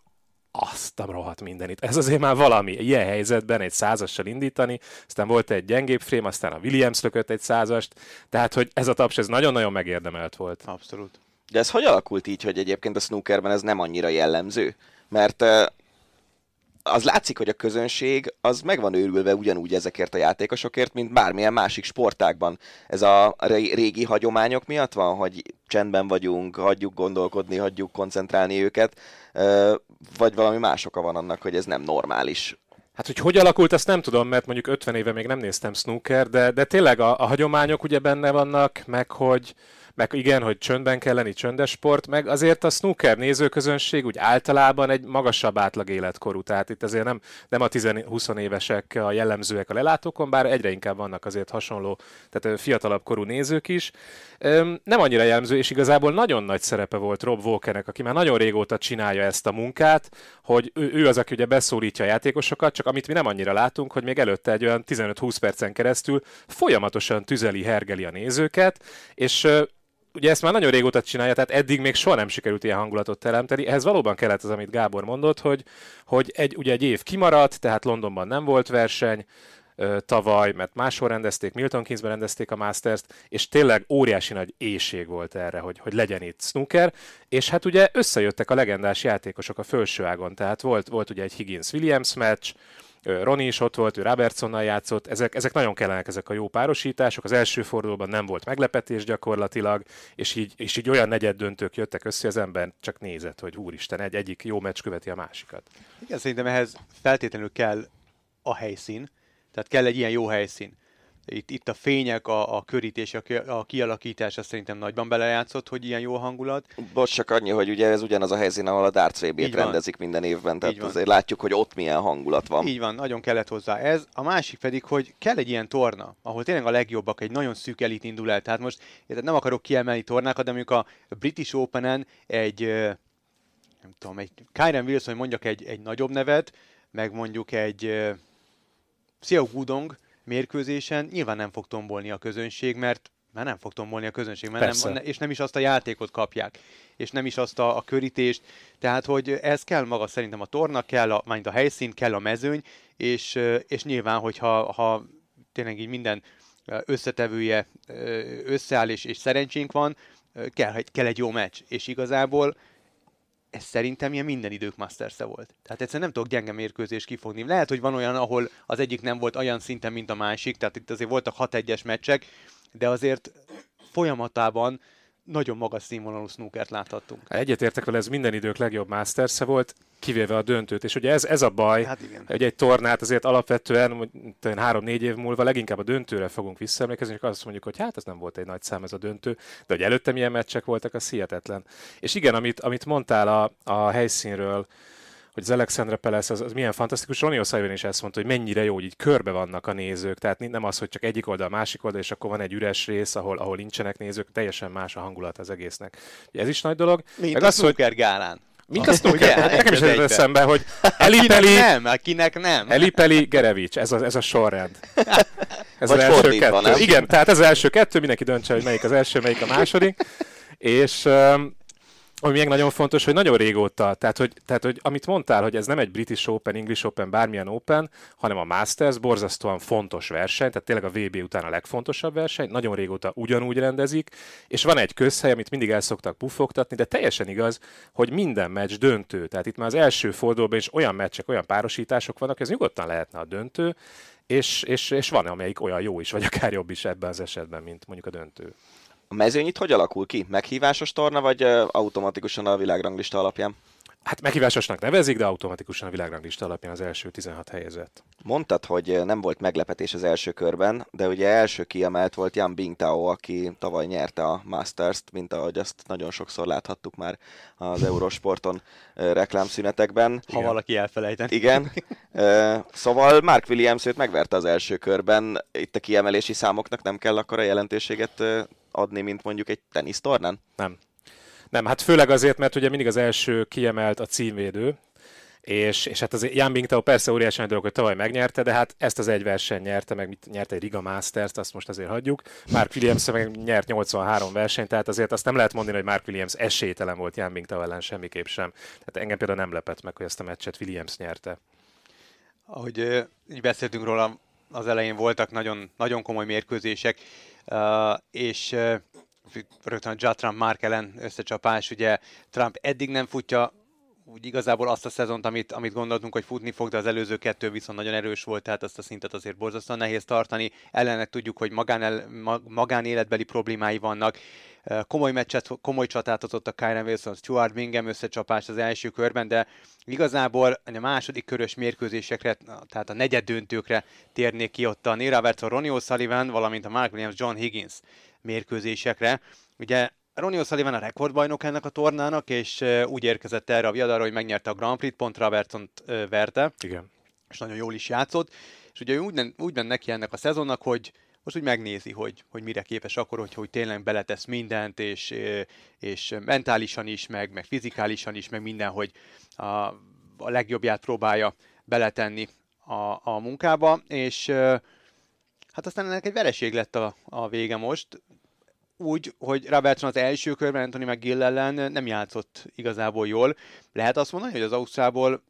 azt a rohadt mindenit. Ez azért már valami. Ilyen helyzetben egy százassal indítani, aztán volt egy gyengébb frém, aztán a Williams lökött egy százast, tehát hogy ez a taps ez nagyon-nagyon megérdemelt volt. Abszolút. De ez hogy alakult így, hogy egyébként a snookerben ez nem annyira jellemző? Mert az látszik, hogy a közönség az meg van őrülve ugyanúgy ezekért a játékosokért, mint bármilyen másik sportákban. Ez a régi hagyományok miatt van, hogy csendben vagyunk, hagyjuk gondolkodni, hagyjuk koncentrálni őket, vagy valami más oka van annak, hogy ez nem normális Hát, hogy hogy alakult, azt nem tudom, mert mondjuk 50 éve még nem néztem snooker, de, de tényleg a, a hagyományok ugye benne vannak, meg hogy, meg igen, hogy csöndben kell lenni, csöndes sport, meg azért a snooker nézőközönség úgy általában egy magasabb átlag életkorú, tehát itt azért nem, nem a 10-20 évesek a jellemzőek a lelátókon, bár egyre inkább vannak azért hasonló, tehát fiatalabb korú nézők is. Nem annyira jellemző, és igazából nagyon nagy szerepe volt Rob Walkernek, aki már nagyon régóta csinálja ezt a munkát, hogy ő, ő az, aki ugye beszólítja a játékosokat, csak amit mi nem annyira látunk, hogy még előtte egy olyan 15-20 percen keresztül folyamatosan tüzeli, hergeli a nézőket, és ugye ezt már nagyon régóta csinálja, tehát eddig még soha nem sikerült ilyen hangulatot teremteni. Ehhez valóban kellett az, amit Gábor mondott, hogy, hogy egy, ugye egy év kimaradt, tehát Londonban nem volt verseny, tavaly, mert máshol rendezték, Milton Keynesben rendezték a Masters-t, és tényleg óriási nagy éjség volt erre, hogy, hogy legyen itt snooker, és hát ugye összejöttek a legendás játékosok a felső ágon, tehát volt, volt ugye egy Higgins-Williams meccs, Roni is ott volt, ő Robertsonnal játszott, ezek, ezek nagyon kellenek ezek a jó párosítások, az első fordulóban nem volt meglepetés gyakorlatilag, és így, és így olyan negyed döntők jöttek össze, az ember csak nézett, hogy úristen, egy egyik jó meccs követi a másikat. Igen, szerintem ehhez feltétlenül kell a helyszín, tehát kell egy ilyen jó helyszín itt, itt a fények, a, a körítés, a, a kialakítása szerintem nagyban belejátszott, hogy ilyen jó hangulat. Bocs, csak annyi, hogy ugye ez ugyanaz a helyszín, ahol a Darts vb rendezik minden évben, tehát azért látjuk, hogy ott milyen hangulat van. Így van, nagyon kellett hozzá ez. A másik pedig, hogy kell egy ilyen torna, ahol tényleg a legjobbak egy nagyon szűk elit indul el. Tehát most nem akarok kiemelni tornákat, de mondjuk a British Open-en egy, nem tudom, egy Kyren Wilson, mondjak egy, egy nagyobb nevet, meg mondjuk egy Xiao Gudong, mérkőzésen nyilván nem fog tombolni a közönség, mert mert nem fog tombolni a közönség, mert nem, és nem is azt a játékot kapják, és nem is azt a, a körítést, tehát hogy ez kell maga szerintem a torna, kell a, majd a helyszín, kell a mezőny, és, és nyilván, hogyha ha tényleg így minden összetevője összeáll és, és szerencsénk van, kell, kell egy jó meccs, és igazából ez szerintem ilyen minden idők masters volt. Tehát egyszerűen nem tudok gyenge mérkőzést kifogni. Lehet, hogy van olyan, ahol az egyik nem volt olyan szinten, mint a másik, tehát itt azért voltak 6-1-es meccsek, de azért folyamatában nagyon magas színvonalú snookert láthattunk. Egyetértek vele, ez minden idők legjobb masters volt, kivéve a döntőt. És ugye ez, ez a baj, Hát igen. hogy egy tornát azért alapvetően három-négy év múlva leginkább a döntőre fogunk visszaemlékezni, és azt mondjuk, hogy hát ez nem volt egy nagy szám ez a döntő, de hogy előtte milyen meccsek voltak, az hihetetlen. És igen, amit, amit mondtál a, a helyszínről, hogy az Alexandra Peles az, az milyen fantasztikus. Ronnie O'Sullivan is ezt mondta, hogy mennyire jó, hogy így körbe vannak a nézők. Tehát nem az, hogy csak egyik oldal, másik oldal, és akkor van egy üres rész, ahol, ahol nincsenek nézők, teljesen más a hangulat az egésznek. Ez is nagy dolog. Mint Meg a az, hogy gálán. mint a snooker, Ugye? nekem is ez eszembe, hogy Elipeli, nem, akinek nem. Elipeli, Gerevics, ez a, ez a sorrend. Ez Vagy az első kettő. nem? Igen, tehát ez az első kettő, mindenki döntse, hogy melyik az első, melyik a második. És um, ami még nagyon fontos, hogy nagyon régóta, tehát hogy, tehát hogy amit mondtál, hogy ez nem egy British Open, English Open, bármilyen Open, hanem a Masters, borzasztóan fontos verseny, tehát tényleg a VB után a legfontosabb verseny, nagyon régóta ugyanúgy rendezik, és van egy közhely, amit mindig el szoktak puffogtatni, de teljesen igaz, hogy minden meccs döntő. Tehát itt már az első fordulóban is olyan meccsek, olyan párosítások vannak, ez nyugodtan lehetne a döntő, és, és, és van, amelyik olyan jó is, vagy akár jobb is ebben az esetben, mint mondjuk a döntő. A mezőny itt hogy alakul ki? Meghívásos torna, vagy automatikusan a világranglista alapján? Hát meghívásosnak nevezik, de automatikusan a világranglista alapján az első 16 helyezett. Mondtad, hogy nem volt meglepetés az első körben, de ugye első kiemelt volt Jan Bingtao, aki tavaly nyerte a Masters-t, mint ahogy azt nagyon sokszor láthattuk már az Eurosporton reklámszünetekben. Ha valaki elfelejteni. Igen. Szóval Mark Williams őt megverte az első körben. Itt a kiemelési számoknak nem kell akkora jelentőséget adni, mint mondjuk egy tenisztornán? Nem. Nem, hát főleg azért, mert ugye mindig az első kiemelt a címvédő, és, és hát az Jan Bingtao persze óriási nagy dolog, hogy tavaly megnyerte, de hát ezt az egy verseny nyerte, meg mit nyerte egy Riga Masters-t, azt most azért hagyjuk. Mark Williams meg nyert 83 versenyt, tehát azért azt nem lehet mondani, hogy Mark Williams esélytelen volt Jan Bingtao ellen semmiképp sem. Tehát engem például nem lepett meg, hogy ezt a meccset Williams nyerte. Ahogy így beszéltünk róla, az elején voltak nagyon, nagyon komoly mérkőzések, és rögtön a Judd Trump Mark ellen összecsapás, ugye Trump eddig nem futja úgy igazából azt a szezont, amit, amit gondoltunk, hogy futni fog, de az előző kettő viszont nagyon erős volt, tehát azt a szintet azért borzasztóan nehéz tartani. Ellenek tudjuk, hogy magánel, mag, magánéletbeli problémái vannak. Komoly meccset, komoly csatát adott a Kyren Wilson, Stuart Bingham összecsapás az első körben, de igazából a második körös mérkőzésekre, tehát a negyed döntőkre térnék ki ott a Neil Robertson, Ronnie O'Sullivan, valamint a Mark Williams, John Higgins mérkőzésekre. Ugye Ronnie O'Sullivan a rekordbajnok ennek a tornának, és úgy érkezett erre a viadalra, hogy megnyerte a Grand Prix, pont robertson verte, Igen. és nagyon jól is játszott. És ugye úgy, ment- úgy ment neki ennek a szezonnak, hogy most úgy megnézi, hogy, hogy mire képes akkor, hogy, hogy tényleg beletesz mindent, és, és mentálisan is, meg, meg fizikálisan is, meg minden, hogy a, a legjobbját próbálja beletenni a, a munkába, és hát aztán ennek egy vereség lett a, a vége most, úgy, hogy Robertson az első körben Anthony McGill ellen nem játszott igazából jól. Lehet azt mondani, hogy az Ausztrából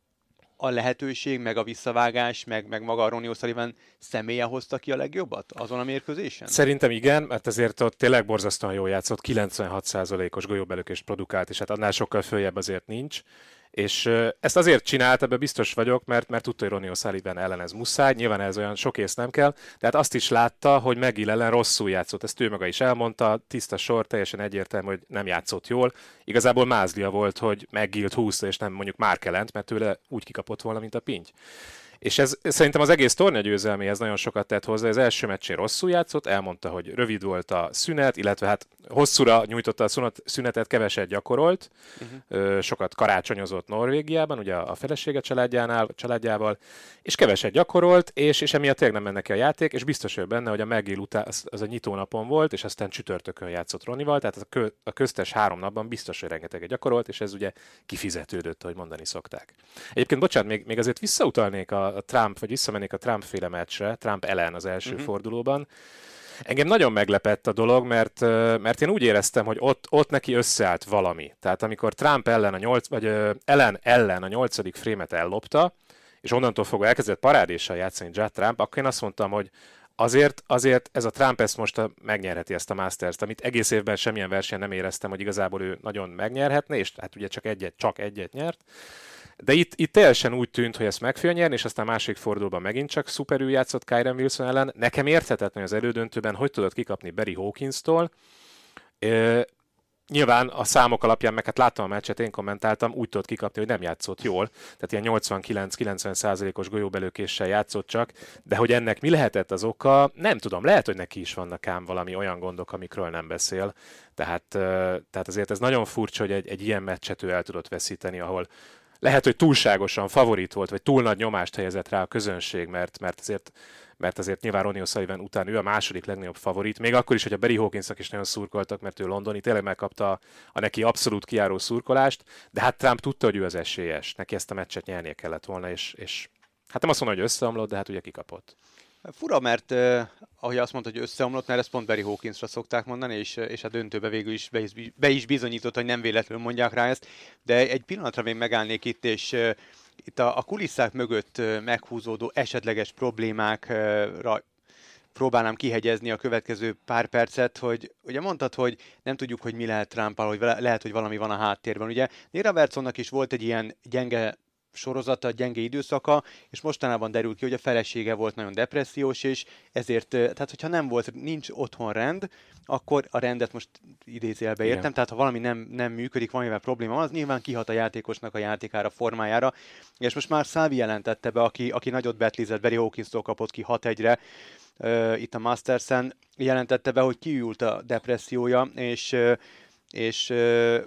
a lehetőség, meg a visszavágás, meg, meg maga a Ronnie O'Sullivan személye hozta ki a legjobbat azon a mérkőzésen? Szerintem igen, mert azért ott tényleg borzasztóan jól játszott, 96%-os golyóbelökést produkált, és hát annál sokkal följebb azért nincs. És ezt azért csinált, ebben biztos vagyok, mert, mert tudta, hogy Ronnie O'Sullivan ellen ez muszáj, nyilván ez olyan sok ész nem kell, de hát azt is látta, hogy Megil ellen rosszul játszott, ezt ő maga is elmondta, tiszta sor, teljesen egyértelmű, hogy nem játszott jól. Igazából mázlia volt, hogy Megilt húzta, és nem mondjuk Márkelent, mert tőle úgy kikapott volna, mint a pinty. És ez szerintem az egész tornya győzelméhez nagyon sokat tett hozzá. Az első meccsén rosszul játszott, elmondta, hogy rövid volt a szünet, illetve hát hosszúra nyújtotta a szünet, szünetet, keveset gyakorolt, uh-huh. sokat karácsonyozott Norvégiában, ugye a felesége családjánál, családjával, és keveset gyakorolt, és, és emiatt tényleg nem mennek ki a játék, és biztos vagyok benne, hogy a megél után, az, az a nyitónapon volt, és aztán csütörtökön játszott Ronival, tehát a, kö, a köztes három napban biztos, hogy rengeteget gyakorolt, és ez ugye kifizetődött, ahogy mondani szokták. Egyébként, bocsánat, még, még azért visszautalnék a, a Trump, vagy visszamennék a Trump féle meccsre, Trump ellen az első uh-huh. fordulóban. Engem nagyon meglepett a dolog, mert, mert én úgy éreztem, hogy ott, ott neki összeállt valami. Tehát amikor Trump ellen a nyolc, vagy ellen, ellen a nyolcadik frémet ellopta, és onnantól fogva elkezdett parádéssal játszani Judd Trump, akkor én azt mondtam, hogy azért, azért ez a Trump ezt most a, megnyerheti ezt a Masters-t, amit egész évben semmilyen versenyen nem éreztem, hogy igazából ő nagyon megnyerhetne, és hát ugye csak egyet, csak egyet nyert. De itt, itt teljesen úgy tűnt, hogy ezt meg fogja nyerni, és aztán másik fordulóban megint csak szuperül játszott Kyren Wilson ellen. Nekem érthetetlen az elődöntőben, hogy tudott kikapni Barry Hawkins-tól. nyilván a számok alapján, meg hát láttam a meccset, én kommentáltam, úgy tudott kikapni, hogy nem játszott jól, tehát ilyen 89-90 százalékos golyóbelőkéssel játszott csak, de hogy ennek mi lehetett az oka, nem tudom, lehet, hogy neki is vannak ám valami olyan gondok, amikről nem beszél, tehát, tehát azért ez nagyon furcsa, hogy egy, egy ilyen meccset ő el tudott veszíteni, ahol lehet, hogy túlságosan favorit volt, vagy túl nagy nyomást helyezett rá a közönség, mert, mert azért mert azért nyilván Ronnie O'Sullivan után ő a második legnagyobb favorit, még akkor is, hogy a Barry hawkins is nagyon szurkoltak, mert ő londoni, tényleg megkapta a neki abszolút kiáró szurkolást, de hát Trump tudta, hogy ő az esélyes, neki ezt a meccset nyernie kellett volna, és, és hát nem azt mondom, hogy összeomlott, de hát ugye kikapott. Fura, mert uh, ahogy azt mondta, hogy összeomlott, mert ezt pont Barry Hawkinsra szokták mondani, és, és a döntőbe végül is be, is be is bizonyított, hogy nem véletlenül mondják rá ezt. De egy pillanatra még megállnék itt, és uh, itt a, a kulisszák mögött meghúzódó esetleges problémákra próbálnám kihegyezni a következő pár percet, hogy ugye mondtad, hogy nem tudjuk, hogy mi lehet trump hogy lehet, hogy valami van a háttérben. Ugye Nira Vertsonnak is volt egy ilyen gyenge sorozata, gyenge időszaka, és mostanában derül ki, hogy a felesége volt nagyon depressziós, és ezért, tehát hogyha nem volt, nincs otthon rend, akkor a rendet most idézélbe értem, Igen. tehát ha valami nem, nem működik, valamivel probléma az nyilván kihat a játékosnak a játékára, formájára, és most már Szávi jelentette be, aki, aki nagyot betlizett, Barry hawkins kapott ki 6-1-re, uh, itt a Masters-en, jelentette be, hogy kiült a depressziója, és uh, és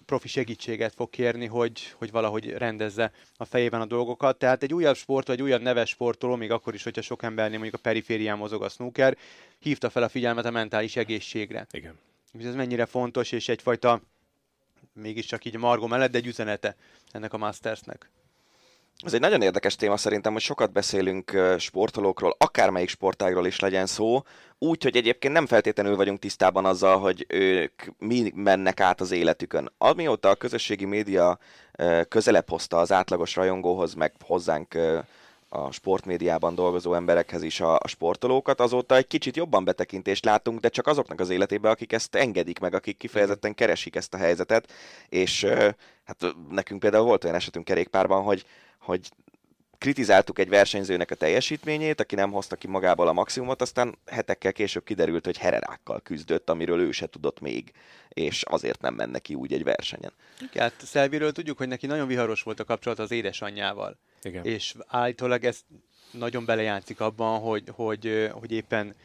profi segítséget fog kérni, hogy, hogy valahogy rendezze a fejében a dolgokat. Tehát egy újabb sport, vagy újabb neves sportoló, még akkor is, hogyha sok embernél mondjuk a periférián mozog a snooker, hívta fel a figyelmet a mentális egészségre. Igen. És ez mennyire fontos, és egyfajta mégiscsak így a Margo mellett, de egy üzenete ennek a Mastersnek. Ez egy nagyon érdekes téma szerintem, hogy sokat beszélünk sportolókról, akármelyik sportágról is legyen szó, úgy, hogy egyébként nem feltétlenül vagyunk tisztában azzal, hogy ők mi mennek át az életükön. Amióta a közösségi média közelebb hozta az átlagos rajongóhoz, meg hozzánk a sportmédiában dolgozó emberekhez is a, a sportolókat, azóta egy kicsit jobban betekintést látunk, de csak azoknak az életébe, akik ezt engedik meg, akik kifejezetten keresik ezt a helyzetet, és hát nekünk például volt olyan esetünk kerékpárban, hogy hogy kritizáltuk egy versenyzőnek a teljesítményét, aki nem hozta ki magából a maximumot, aztán hetekkel később kiderült, hogy hererákkal küzdött, amiről ő se tudott még, és azért nem menne ki úgy egy versenyen. Igen, hát Szelviről tudjuk, hogy neki nagyon viharos volt a kapcsolat az édesanyjával. Igen. És állítólag ez nagyon belejátszik abban, hogy, hogy, hogy éppen,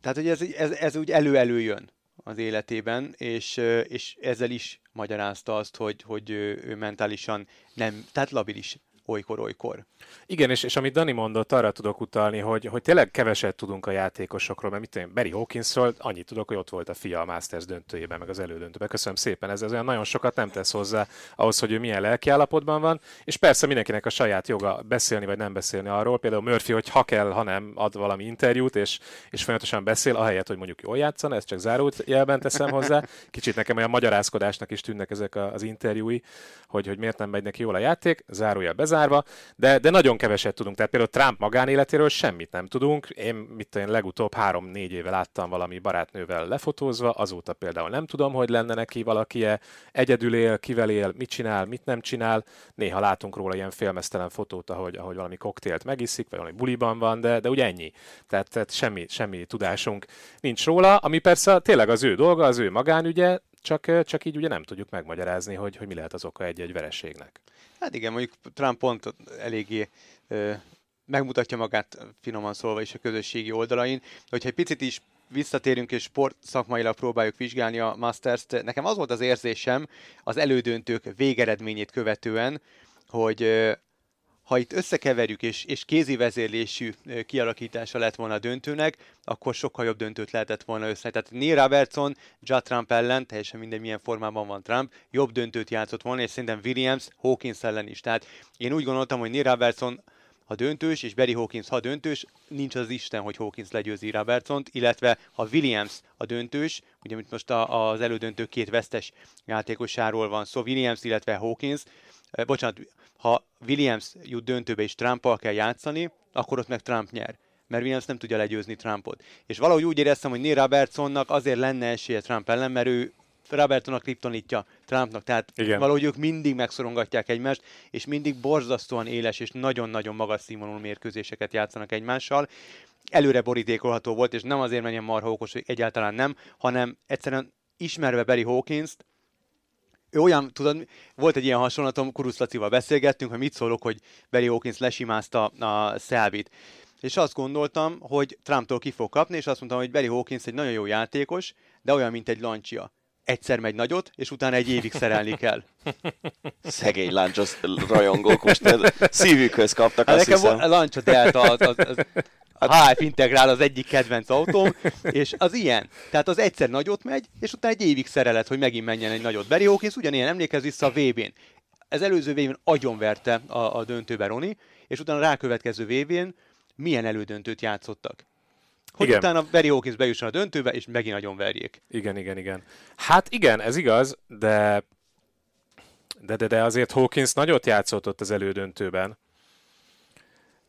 tehát hogy ez, ez, ez úgy elő-elő jön az életében, és, és ezzel is magyarázta azt, hogy, hogy ő mentálisan nem, tehát labilis olykor-olykor. Igen, és, és amit Dani mondott, arra tudok utalni, hogy, hogy tényleg keveset tudunk a játékosokról, mert mit tudom, Barry Hawkinsról annyit tudok, hogy ott volt a fia a Masters döntőjében, meg az elődöntőben. Köszönöm szépen, ez, ez olyan nagyon sokat nem tesz hozzá ahhoz, hogy ő milyen lelkiállapotban van, és persze mindenkinek a saját joga beszélni vagy nem beszélni arról. Például Murphy, hogy ha kell, ha nem ad valami interjút, és, és folyamatosan beszél, ahelyett, hogy mondjuk jól játszana, ezt csak zárult jelben teszem hozzá. Kicsit nekem olyan magyarázkodásnak is tűnnek ezek az interjúi, hogy, hogy miért nem megy neki jól a játék, zárója bezárva, de, de nagyon keveset tudunk. Tehát például Trump magánéletéről semmit nem tudunk. Én mit én legutóbb három-négy éve láttam valami barátnővel lefotózva, azóta például nem tudom, hogy lenne neki valaki -e, egyedül él, kivel él, mit csinál, mit nem csinál. Néha látunk róla ilyen félmeztelen fotót, ahogy, ahogy valami koktélt megiszik, vagy valami buliban van, de, de ugye ennyi. Tehát, tehát semmi, semmi tudásunk nincs róla, ami persze tényleg az ő dolga, az ő magánügye, csak, csak így ugye nem tudjuk megmagyarázni, hogy, hogy mi lehet az oka egy-egy vereségnek. Hát igen, mondjuk Trump pont eléggé ö, megmutatja magát finoman szólva is a közösségi oldalain, hogyha egy picit is visszatérünk és sport szakmailag próbáljuk vizsgálni a Masters-t, nekem az volt az érzésem az elődöntők végeredményét követően, hogy ha itt összekeverjük és, és kézi vezérlésű kialakítása lett volna a döntőnek, akkor sokkal jobb döntőt lehetett volna össze. Tehát Neil Robertson, Judd Trump ellen, teljesen mindegy milyen formában van Trump, jobb döntőt játszott volna, és szerintem Williams Hawkins ellen is. Tehát én úgy gondoltam, hogy Neil Robertson ha döntős, és Barry Hawkins ha döntős, nincs az Isten, hogy Hawkins legyőzi Robertson-t, illetve ha Williams a döntős, ugye mint most a, az elődöntő két vesztes játékosáról van szó, Williams, illetve Hawkins, bocsánat, ha Williams jut döntőbe és Trumpal kell játszani, akkor ott meg Trump nyer mert Williams nem tudja legyőzni Trumpot. És valahogy úgy éreztem, hogy Neil Robertsonnak azért lenne esélye Trump ellen, mert ő Robertson a kriptonítja Trumpnak, tehát Igen. valahogy ők mindig megszorongatják egymást, és mindig borzasztóan éles és nagyon-nagyon magas színvonalú mérkőzéseket játszanak egymással. Előre borítékolható volt, és nem azért menjen marha okos, hogy egyáltalán nem, hanem egyszerűen ismerve Barry Hawkins-t, ő olyan, tudod, volt egy ilyen hasonlatom, Kurusz Lacival beszélgettünk, hogy mit szólok, hogy Barry Hawkins lesimázta a Szelbit. És azt gondoltam, hogy Trumptól ki fog kapni, és azt mondtam, hogy Barry Hawkins egy nagyon jó játékos, de olyan, mint egy lancsia. Egyszer megy nagyot, és utána egy évig szerelni kell. Szegény Lancsos rajongók most szívükhöz kaptak, hát azt nekem hiszem. a Lancia Delta az, az, az, a HF Integrál az egyik kedvenc autóm, és az ilyen. Tehát az egyszer nagyot megy, és utána egy évig szerelet, hogy megint menjen egy nagyot. Barry Hawkins ugyanilyen emlékez vissza a VB-n. Ez előző VB-n agyonverte a, a döntőbe Roni, és utána a rákövetkező VB-n milyen elődöntőt játszottak. Hogy Igen. utána Barry Hawkins bejusson a döntőbe, és megint nagyon verjék. Igen, igen, igen. Hát igen, ez igaz, de de, de, de azért Hawkins nagyot játszott ott az elődöntőben,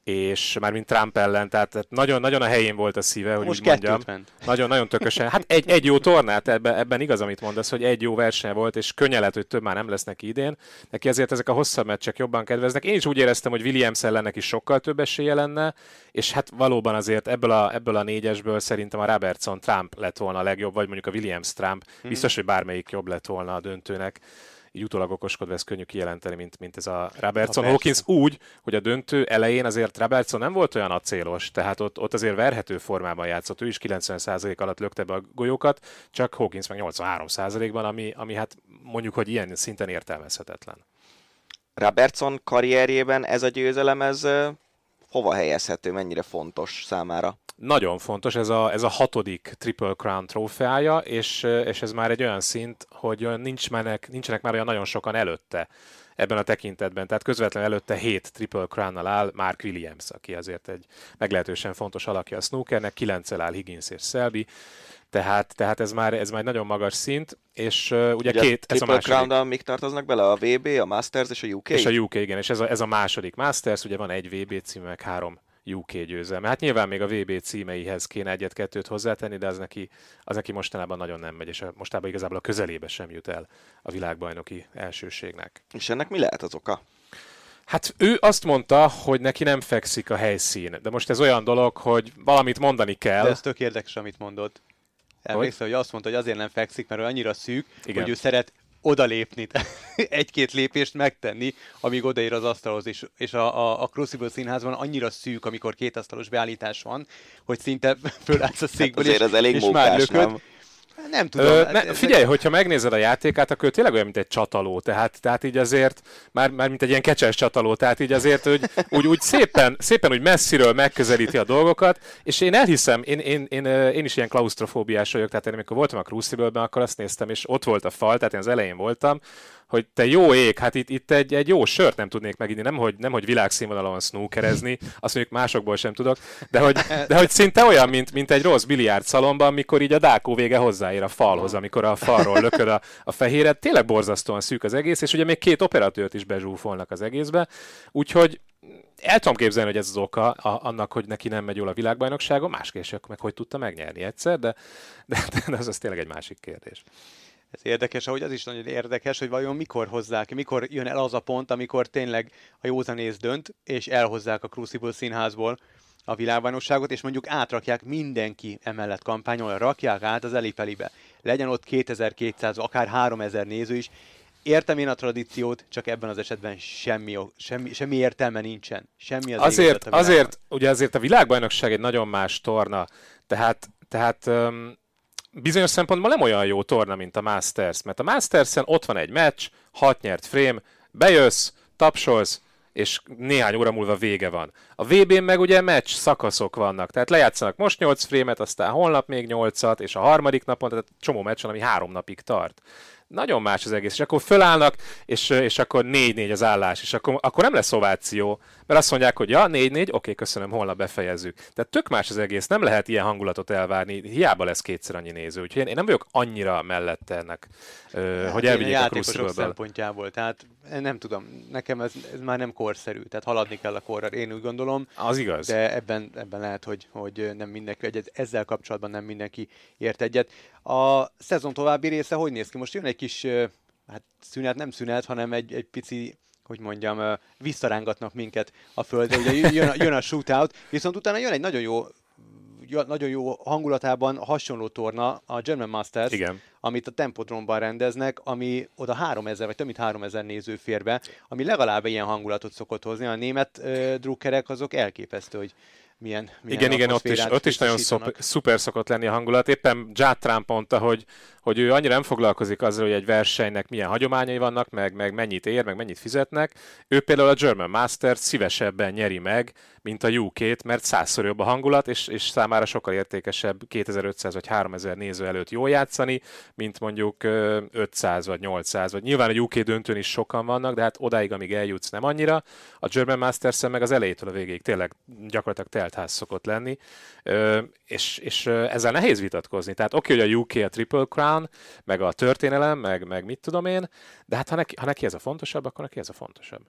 és már mint Trump ellen, tehát tehát nagyon, nagyon a helyén volt a szíve, hogy Most úgy mondjam. kettőt ment. Nagyon, nagyon tökösen. Hát egy, egy jó tornát, ebben, ebben igaz, amit mondasz, hogy egy jó verseny volt, és könnyen lehet, hogy több már nem lesz neki idén. Neki azért ezek a hosszabb meccsek jobban kedveznek. Én is úgy éreztem, hogy Williams ellen neki sokkal több esélye lenne, és hát valóban azért ebből a, ebből a négyesből szerintem a Robertson Trump lett volna a legjobb, vagy mondjuk a Williams Trump. Biztos, hogy bármelyik jobb lett volna a döntőnek így utólag okoskodva ezt könnyű kijelenteni, mint, mint ez a Robertson. Ha, Hawkins úgy, hogy a döntő elején azért Robertson nem volt olyan acélos, tehát ott, ott azért verhető formában játszott, ő is 90% alatt lökte be a golyókat, csak Hawkins meg 83%-ban, ami, ami hát mondjuk, hogy ilyen szinten értelmezhetetlen. Robertson karrierjében ez a győzelem, ez hova helyezhető, mennyire fontos számára? Nagyon fontos, ez a, ez a hatodik Triple Crown trófeája, és, és ez már egy olyan szint, hogy nincs menek, nincsenek már olyan nagyon sokan előtte ebben a tekintetben. Tehát közvetlenül előtte 7 Triple Crown-nal áll Mark Williams, aki azért egy meglehetősen fontos alakja a snookernek, 9 áll Higgins és Selby, tehát, tehát ez, már, ez már egy nagyon magas szint, és uh, ugye, Ugye két, ez a második. Crown-dal mik tartoznak bele? A VB, a Masters és a UK? És a UK, igen, és ez a, ez a második Masters, ugye van egy VB címe, meg három UK győzelme. Hát nyilván még a VB címeihez kéne egyet-kettőt hozzátenni, de az neki, az neki mostanában nagyon nem megy, és a, mostában igazából a közelébe sem jut el a világbajnoki elsőségnek. És ennek mi lehet az oka? Hát ő azt mondta, hogy neki nem fekszik a helyszín, de most ez olyan dolog, hogy valamit mondani kell. De ez tök érdekes, amit mondod. Emlékszel, hogy azt mondta, hogy azért nem fekszik, mert ő annyira szűk, Igen. Hogy ő szeret odalépni, egy-két lépést megtenni, amíg odaér az asztalhoz, és, és a, a, a Crucible színházban annyira szűk, amikor két asztalos beállítás van, hogy szinte fölállsz a székből, Azért és, az elég és mókás, már lököd. nem? Nem tudom. Ö, hát ne, ez- figyelj, hogyha megnézed a játékát, akkor ő tényleg olyan, mint egy csataló, tehát, tehát így azért, már, már mint egy ilyen kecses csataló, tehát így azért hogy úgy, úgy szépen, szépen úgy messziről megközelíti a dolgokat, és én elhiszem, én, én, én, én is ilyen klaustrofóbiás vagyok, tehát én amikor voltam a Crucible-ben, akkor azt néztem, és ott volt a fal, tehát én az elején voltam, hogy te jó ég, hát itt, itt egy, egy jó sört nem tudnék meginni, nem hogy, nem hogy világszínvonalon snookerezni, azt mondjuk másokból sem tudok, de hogy, de hogy szinte olyan, mint, mint egy rossz biliárd szalomban, mikor így a dákó vége hozzáér a falhoz, amikor a falról lököd a, a fehéret. Tényleg borzasztóan szűk az egész, és ugye még két operatőrt is bezsúfolnak az egészbe, úgyhogy el tudom képzelni, hogy ez az oka a, annak, hogy neki nem megy jól a világbajnokságon, más kérdések meg, hogy tudta megnyerni egyszer, de, de, de az, az tényleg egy másik kérdés. Ez érdekes, ahogy az is nagyon érdekes, hogy vajon mikor hozzák, mikor jön el az a pont, amikor tényleg a józanész dönt, és elhozzák a Crucible színházból a világbajnokságot, és mondjuk átrakják mindenki emellett kampányol, rakják át az Elipelibe. Legyen ott 2200, akár 3000 néző is. Értem én a tradíciót, csak ebben az esetben semmi, semmi, semmi értelme nincsen. Semmi az azért, azért, ugye azért a világbajnokság egy nagyon más torna, tehát, tehát um, bizonyos szempontból nem olyan jó torna, mint a Masters, mert a Masters-en ott van egy meccs, hat nyert frame, bejössz, tapsolsz, és néhány óra múlva vége van. A VB-n meg ugye meccs szakaszok vannak, tehát lejátszanak most 8 frémet, aztán holnap még 8-at, és a harmadik napon, tehát csomó meccs van, ami három napig tart. Nagyon más az egész, és akkor fölállnak, és, és akkor 4-4 az állás, és akkor, akkor nem lesz ováció, mert azt mondják, hogy ja, 4-4, oké, köszönöm, holnap befejezzük. Tehát tök más az egész, nem lehet ilyen hangulatot elvárni, hiába lesz kétszer annyi néző, úgyhogy én, nem vagyok annyira mellette ennek, Hát hogy elvigyék a játékosok Crucible-ből. szempontjából, tehát nem tudom, nekem ez, ez már nem korszerű, tehát haladni kell a korra, én úgy gondolom, Az igaz. de ebben, ebben lehet, hogy, hogy nem mindenki egyet, ezzel kapcsolatban nem mindenki ért egyet. A szezon további része hogy néz ki? Most jön egy kis, hát szünet, nem szünet, hanem egy, egy pici hogy mondjam, visszarángatnak minket a földre, ugye jön a, jön a shootout, viszont utána jön egy nagyon jó nagyon jó hangulatában hasonló torna a German Masters, Igen. amit a Tempodromban rendeznek, ami oda 3000 vagy több mint 3000 néző fér be, ami legalább ilyen hangulatot szokott hozni. A német uh, drukkerek azok elképesztő, hogy milyen, milyen Igen, igen, ott is, ott is nagyon szop, szuper szokott lenni a hangulat. Éppen Játrán mondta, hogy, hogy ő annyira nem foglalkozik azzal, hogy egy versenynek milyen hagyományai vannak, meg, meg mennyit ér, meg mennyit fizetnek. Ő például a German Masters szívesebben nyeri meg, mint a UK-t, mert százszor jobb a hangulat, és, és számára sokkal értékesebb 2500 vagy 3000 néző előtt jól játszani, mint mondjuk 500 vagy 800, vagy nyilván a UK döntőn is sokan vannak, de hát odáig, amíg eljutsz, nem annyira. A German masters meg az elejétől a végéig tényleg gyakorlatilag teltház szokott lenni, és, és ezzel nehéz vitatkozni. Tehát oké, hogy a UK a Triple Crown, meg a történelem, meg, meg mit tudom én, de hát ha neki, ha neki ez a fontosabb, akkor neki ez a fontosabb.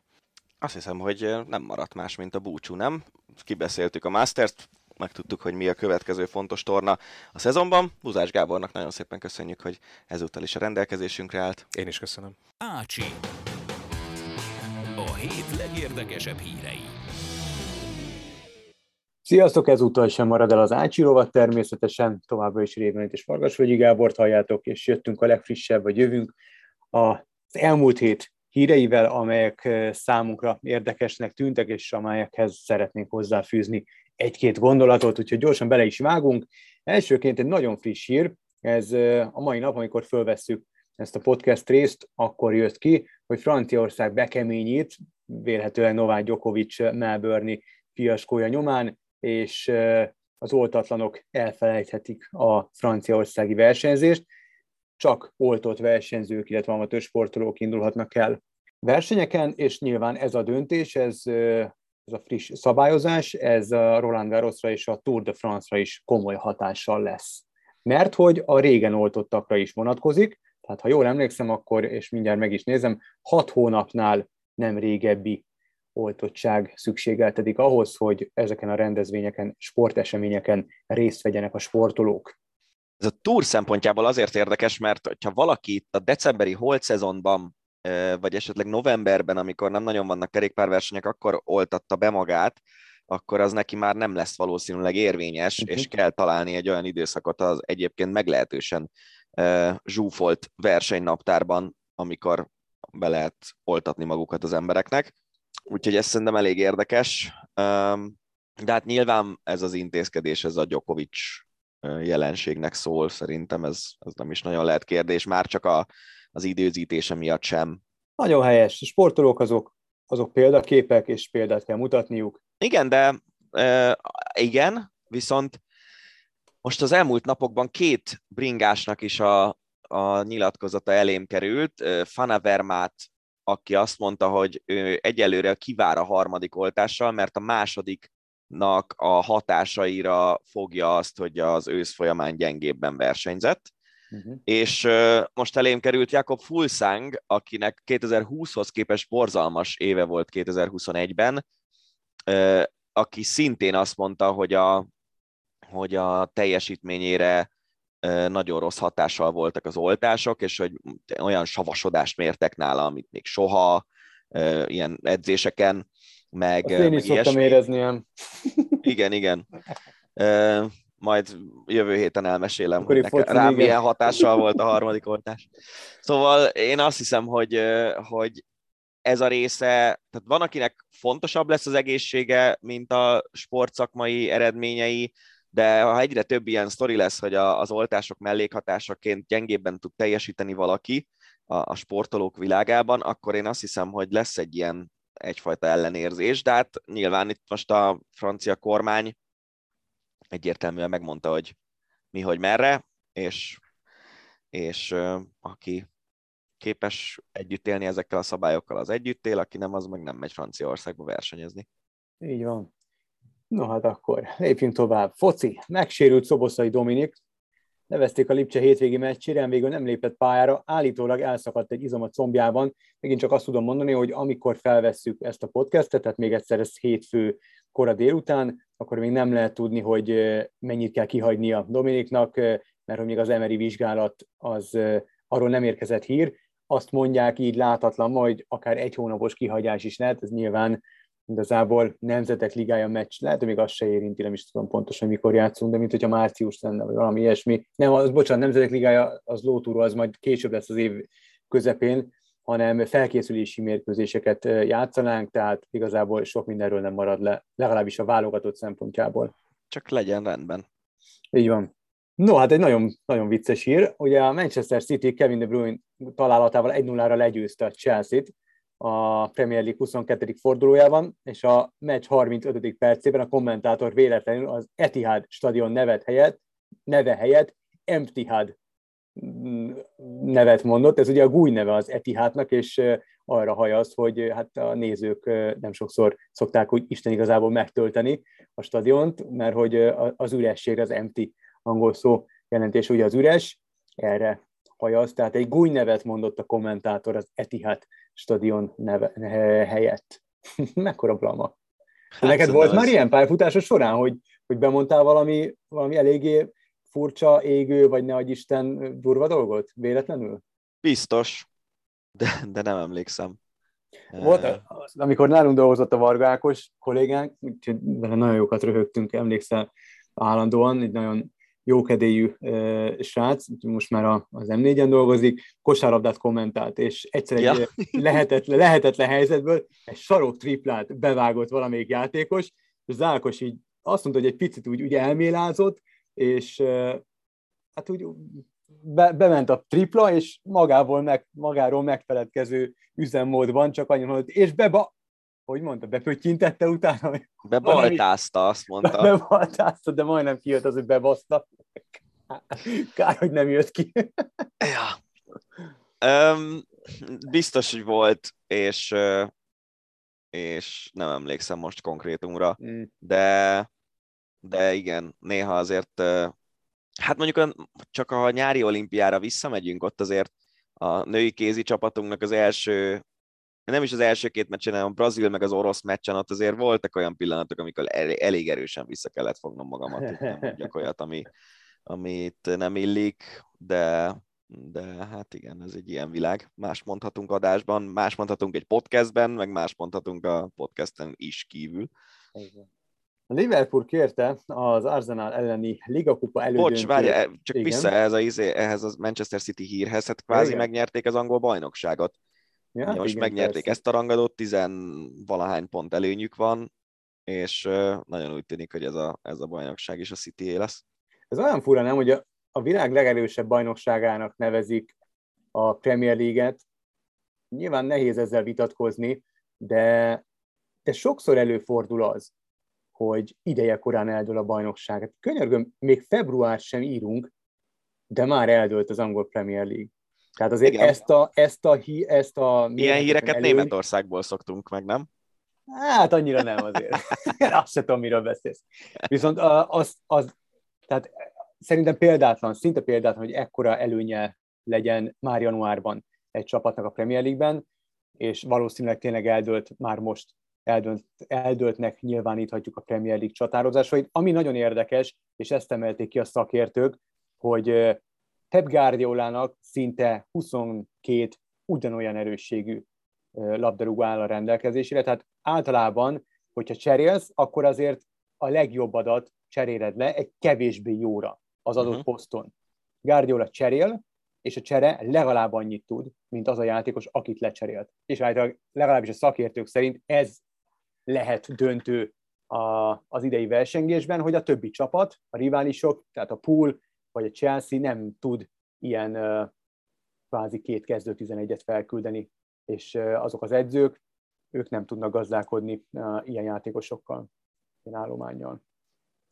Azt hiszem, hogy nem maradt más, mint a búcsú, nem? Kibeszéltük a Masters-t, megtudtuk, hogy mi a következő fontos torna a szezonban. Buzás Gábornak nagyon szépen köszönjük, hogy ezúttal is a rendelkezésünkre állt. Én is köszönöm. Ácsi. A hét legérdekesebb hírei. Sziasztok, ezúttal sem marad el az Ácsi rovat, természetesen továbbra is Révenit és Fargasvölgyi Gábort halljátok, és jöttünk a legfrissebb, vagy jövünk az elmúlt hét híreivel, amelyek számunkra érdekesnek tűntek, és amelyekhez szeretnénk hozzáfűzni egy-két gondolatot, úgyhogy gyorsan bele is vágunk. Elsőként egy nagyon friss hír, ez a mai nap, amikor fölvesszük ezt a podcast részt, akkor jött ki, hogy Franciaország bekeményít, vélhetően Novák Djokovic Melbourne fiaskója nyomán, és az oltatlanok elfelejthetik a franciaországi versenyzést csak oltott versenyzők, illetve amatőr sportolók indulhatnak el versenyeken, és nyilván ez a döntés, ez, ez a friss szabályozás, ez a Roland Garrosra és a Tour de France-ra is komoly hatással lesz. Mert hogy a régen oltottakra is vonatkozik, tehát ha jól emlékszem, akkor, és mindjárt meg is nézem, hat hónapnál nem régebbi oltottság szükségeltetik ahhoz, hogy ezeken a rendezvényeken, sporteseményeken részt vegyenek a sportolók. Ez a túr szempontjából azért érdekes, mert ha valaki a decemberi holt szezonban, vagy esetleg novemberben, amikor nem nagyon vannak kerékpárversenyek, akkor oltatta be magát, akkor az neki már nem lesz valószínűleg érvényes, uh-huh. és kell találni egy olyan időszakot az egyébként meglehetősen uh, zsúfolt versenynaptárban, amikor be lehet oltatni magukat az embereknek. Úgyhogy ez szerintem elég érdekes. De hát nyilván ez az intézkedés, ez a Djokovic jelenségnek szól, szerintem ez, ez nem is nagyon lehet kérdés, már csak a, az időzítése miatt sem. Nagyon helyes. A sportolók azok, azok példaképek, és példát kell mutatniuk. Igen, de e, igen, viszont most az elmúlt napokban két bringásnak is a, a nyilatkozata elém került. Fana Vermát, aki azt mondta, hogy ő egyelőre kivár a harmadik oltással, mert a második nak a hatásaira fogja azt, hogy az ősz folyamán gyengébben versenyzett. Uh-huh. És uh, most elém került Jakob Fulsang, akinek 2020-hoz képest borzalmas éve volt 2021-ben, uh, aki szintén azt mondta, hogy a, hogy a teljesítményére nagyon rossz hatással voltak az oltások, és hogy olyan savasodást mértek nála, amit még soha, ilyen edzéseken, meg, Azt én meg is szoktam érezni ilyen. Igen, igen. Majd jövő héten elmesélem, Akkor hogy nekem, rám igen. milyen hatással volt a harmadik oltás. Szóval én azt hiszem, hogy, hogy ez a része, tehát van, akinek fontosabb lesz az egészsége, mint a sportszakmai eredményei, de ha egyre több ilyen sztori lesz, hogy a, az oltások mellékhatásaként gyengébben tud teljesíteni valaki a, a sportolók világában, akkor én azt hiszem, hogy lesz egy ilyen egyfajta ellenérzés, de hát nyilván itt most a francia kormány egyértelműen megmondta, hogy mi, hogy merre, és, és aki képes együtt élni ezekkel a szabályokkal, az együtt él, aki nem, az meg nem megy Franciaországba versenyezni. Így van. No hát akkor lépjünk tovább. Foci. Megsérült Szoboszai Dominik, nevezték a Lipcse hétvégi meccsére, végül nem lépett pályára, állítólag elszakadt egy izom a combjában. Megint csak azt tudom mondani, hogy amikor felvesszük ezt a podcastet, tehát még egyszer ez hétfő kora délután, akkor még nem lehet tudni, hogy mennyit kell kihagyni a Dominiknak, mert hogy még az emeri vizsgálat az arról nem érkezett hír. Azt mondják így látatlan, majd akár egy hónapos kihagyás is lehet, ez nyilván igazából nemzetek ligája meccs, lehet, hogy még azt se érinti, nem is tudom pontosan, mikor játszunk, de mint hogyha március lenne, vagy valami ilyesmi. Nem, az, bocsánat, nemzetek ligája, az lótúró, az majd később lesz az év közepén, hanem felkészülési mérkőzéseket játszanánk, tehát igazából sok mindenről nem marad le, legalábbis a válogatott szempontjából. Csak legyen rendben. Így van. No, hát egy nagyon, nagyon vicces hír. Ugye a Manchester City Kevin De Bruyne találatával 1-0-ra legyőzte a Chelsea-t a Premier League 22. fordulójában, és a meccs 35. percében a kommentátor véletlenül az Etihad stadion nevet helyett, neve helyett Emptihad nevet mondott. Ez ugye a gúj neve az Etihadnak, és arra hajaz, hogy hát a nézők nem sokszor szokták úgy Isten igazából megtölteni a stadiont, mert hogy az üresség az empty angol szó jelentés, ugye az üres, erre hajaz, tehát egy gúj nevet mondott a kommentátor az Etihad stadion neve, helyett. Mekkora blama. Hát, Neked volt az... már ilyen pályafutásos során, hogy, hogy bemondtál valami, valami eléggé furcsa, égő, vagy ne Isten durva dolgot? Véletlenül? Biztos, de, de nem emlékszem. Volt, amikor nálunk dolgozott a Varga Ákos kollégánk, úgyhogy vele nagyon jókat röhögtünk, emlékszel állandóan, egy nagyon jókedélyű uh, srác, most már az M4-en dolgozik, kosárlabdát kommentált, és egyszer egy ja. lehetetlen, lehetetlen helyzetből egy sarok triplát bevágott valamelyik játékos, és Zálkos így azt mondta, hogy egy picit úgy, úgy elmélázott, és uh, hát úgy be, bement a tripla, és magából meg, magáról megfeledkező üzemmódban csak annyi mondott, és beba, hogy mondta, bepöttyintette utána? Bebaltázta, azt mondta. Bebaltázta, de majdnem kijött az, hogy bebaszta. Kár, hogy nem jött ki. ja. Um, biztos, hogy volt, és, és nem emlékszem most konkrétumra, mm. de, de igen, néha azért, hát mondjuk csak a nyári olimpiára visszamegyünk, ott azért a női kézi csapatunknak az első nem is az első két meccsen, hanem a brazil meg az orosz meccsen, ott azért voltak olyan pillanatok, amikor elég, elég erősen vissza kellett fognom magamat, hogy nem mondjak olyat, ami, amit nem illik, de, de hát igen, ez egy ilyen világ. Más mondhatunk adásban, más mondhatunk egy podcastben, meg más mondhatunk a podcasten is kívül. A Liverpool kérte az Arsenal elleni ligakupa elődöntő. Bocs, várj, csak igen. vissza ehhez a, ehhez a Manchester City hírhez, hát kvázi igen. megnyerték az angol bajnokságot. Ja, Most igen, megnyerték persze. ezt a rangadót, tizenvalahány pont előnyük van, és nagyon úgy tűnik, hogy ez a, ez a bajnokság is a city lesz. Ez olyan fura, nem, hogy a, a világ legerősebb bajnokságának nevezik a Premier League-et. Nyilván nehéz ezzel vitatkozni, de, de sokszor előfordul az, hogy ideje korán eldől a bajnokság. Könyörgöm, még február sem írunk, de már eldőlt az angol Premier League. Tehát azért Igen. ezt a, ezt a, ezt a Ilyen híreket elő... Németországból szoktunk meg, nem? Hát annyira nem azért. Azt sem tudom, miről beszélsz. Viszont az, az, tehát szerintem példátlan, szinte példátlan, hogy ekkora előnye legyen már januárban egy csapatnak a Premier League-ben, és valószínűleg tényleg eldőlt már most eldölt, eldöltnek nyilváníthatjuk a Premier League csatározásait. Ami nagyon érdekes, és ezt emelték ki a szakértők, hogy Pep Guardiolának szinte 22 ugyanolyan erősségű labdarúgó áll a rendelkezésére, tehát általában, hogyha cserélsz, akkor azért a legjobb adat cseréled le egy kevésbé jóra az adott uh-huh. poszton. Guardiola cserél, és a csere legalább annyit tud, mint az a játékos, akit lecserélt. És általában legalábbis a szakértők szerint ez lehet döntő a, az idei versengésben, hogy a többi csapat, a riválisok, tehát a pool vagy a Chelsea nem tud ilyen kvázi két kezdő 11-et felküldeni, és azok az edzők, ők nem tudnak gazdálkodni ilyen játékosokkal, ilyen állományjal.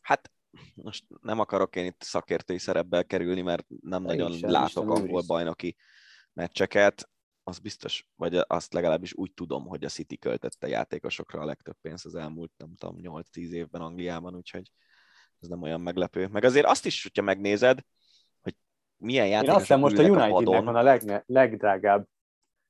Hát most nem akarok én itt szakértői szerepbe kerülni, mert nem De nagyon látok angol bajnoki meccseket. Az biztos, vagy azt legalábbis úgy tudom, hogy a City költette játékosokra a legtöbb pénzt az elmúlt, nem tudom, 8-10 évben Angliában, úgyhogy ez nem olyan meglepő. Meg azért azt is, hogyha megnézed, hogy milyen játékosok Én azt hiszem most a Unitednek van a leg, legdrágább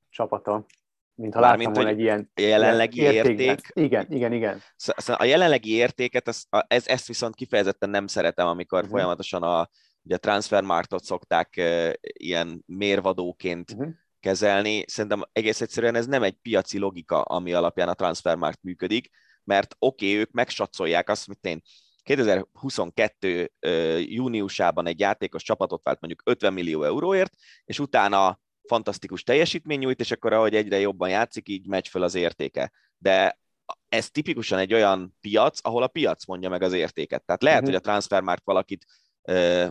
csapata, mint ha láttam volna egy ilyen jelenlegi érték. Igen, igen, igen. A jelenlegi értéket, ez, ez, ezt viszont kifejezetten nem szeretem, amikor uh-huh. folyamatosan a, ugye a transfermarktot szokták uh, ilyen mérvadóként uh-huh. kezelni. Szerintem egész egyszerűen ez nem egy piaci logika, ami alapján a transfermarkt működik, mert oké, okay, ők megsatszolják azt, mint én 2022 júniusában egy játékos csapatot vált mondjuk 50 millió euróért, és utána fantasztikus teljesítmény nyújt, és akkor ahogy egyre jobban játszik, így megy föl az értéke. De ez tipikusan egy olyan piac, ahol a piac mondja meg az értéket. Tehát lehet, uh-huh. hogy a transfermarkt valakit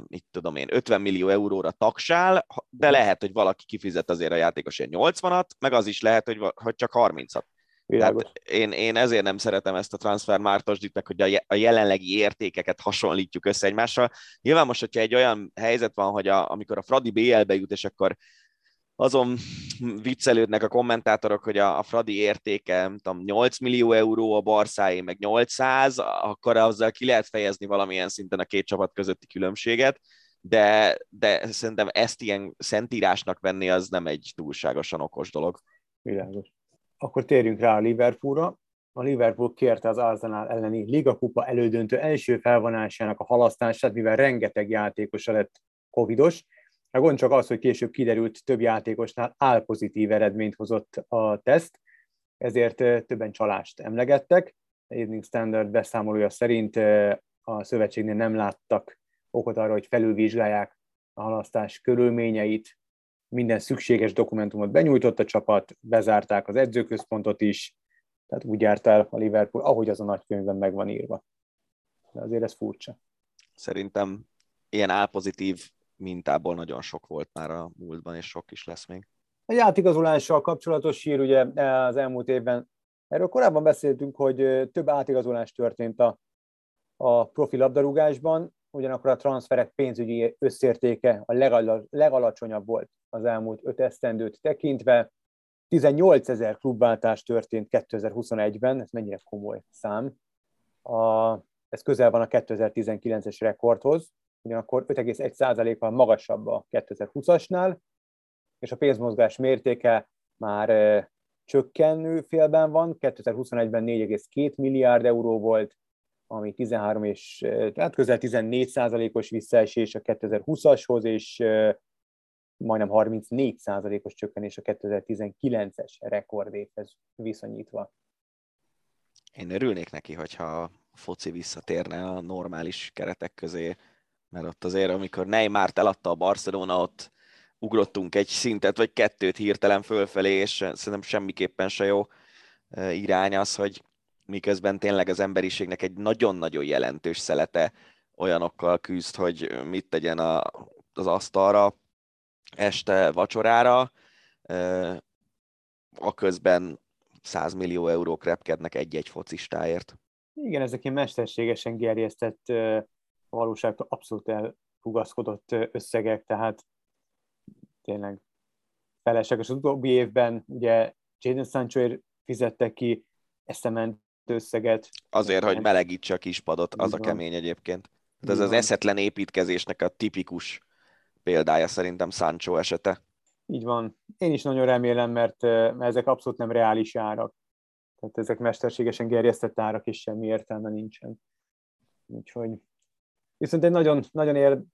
mit tudom én, 50 millió euróra taksál, de lehet, hogy valaki kifizet azért a játékos ilyen 80-at, meg az is lehet, hogy, hogy csak 30-at. Tehát én, én ezért nem szeretem ezt a transfermártosdit, meg hogy a jelenlegi értékeket hasonlítjuk össze egymással. Nyilván most, hogyha egy olyan helyzet van, hogy a, amikor a Fradi BL-be jut, és akkor azon viccelődnek a kommentátorok, hogy a, a Fradi értéke, nem tudom, 8 millió euró, a Barszáé meg 800, akkor azzal ki lehet fejezni valamilyen szinten a két csapat közötti különbséget, de, de szerintem ezt ilyen szentírásnak venni, az nem egy túlságosan okos dolog. Világos. Akkor térjünk rá a Liverpoolra. A Liverpool kérte az Arsenal elleni Liga-kupa elődöntő első felvonásának a halasztását, mivel rengeteg játékosa lett covidos, a gond csak az, hogy később kiderült, több játékosnál álpozitív eredményt hozott a teszt, ezért többen csalást emlegettek. Evening Standard beszámolója szerint a szövetségnél nem láttak okot arra, hogy felülvizsgálják a halasztás körülményeit, minden szükséges dokumentumot benyújtott a csapat, bezárták az edzőközpontot is, tehát úgy járt el a Liverpool, ahogy az a nagykönyvben meg van írva. De azért ez furcsa. Szerintem ilyen álpozitív mintából nagyon sok volt már a múltban, és sok is lesz még. A játékazolással kapcsolatos hír, ugye az elmúlt évben, erről korábban beszéltünk, hogy több átigazolás történt a, a profi labdarúgásban, ugyanakkor a transferek pénzügyi összértéke a legal- legalacsonyabb volt az elmúlt öt esztendőt tekintve. 18 ezer klubváltás történt 2021-ben, ez mennyire komoly szám. A, ez közel van a 2019-es rekordhoz, ugyanakkor 5,1%-kal magasabb a 2020-asnál, és a pénzmozgás mértéke már csökkenő félben van, 2021-ben 4,2 milliárd euró volt, ami 13 és tehát közel 14 százalékos visszaesés a 2020-ashoz, és majdnem 34 százalékos csökkenés a 2019-es rekordévhez viszonyítva. Én örülnék neki, hogyha a foci visszatérne a normális keretek közé, mert ott azért, amikor Neymart eladta a Barcelona, ott ugrottunk egy szintet, vagy kettőt hirtelen fölfelé, és szerintem semmiképpen se jó irány az, hogy miközben tényleg az emberiségnek egy nagyon-nagyon jelentős szelete olyanokkal küzd, hogy mit tegyen a, az asztalra este vacsorára, a közben 100 millió eurók repkednek egy-egy focistáért. Igen, ezek ilyen mesterségesen gerjesztett a valóságtól abszolút elhugaszkodott összegek, tehát tényleg felesleges. Az utóbbi évben ugye Jadon Sancho fizettek ki eszement összeget. Azért, hogy melegítse a kispadot, az a kemény egyébként. Tehát ez az eszetlen építkezésnek a tipikus példája szerintem Sancho esete. Így van. Én is nagyon remélem, mert, ezek abszolút nem reális árak. Tehát ezek mesterségesen gerjesztett árak, és semmi értelme nincsen. Úgyhogy Viszont egy nagyon, nagyon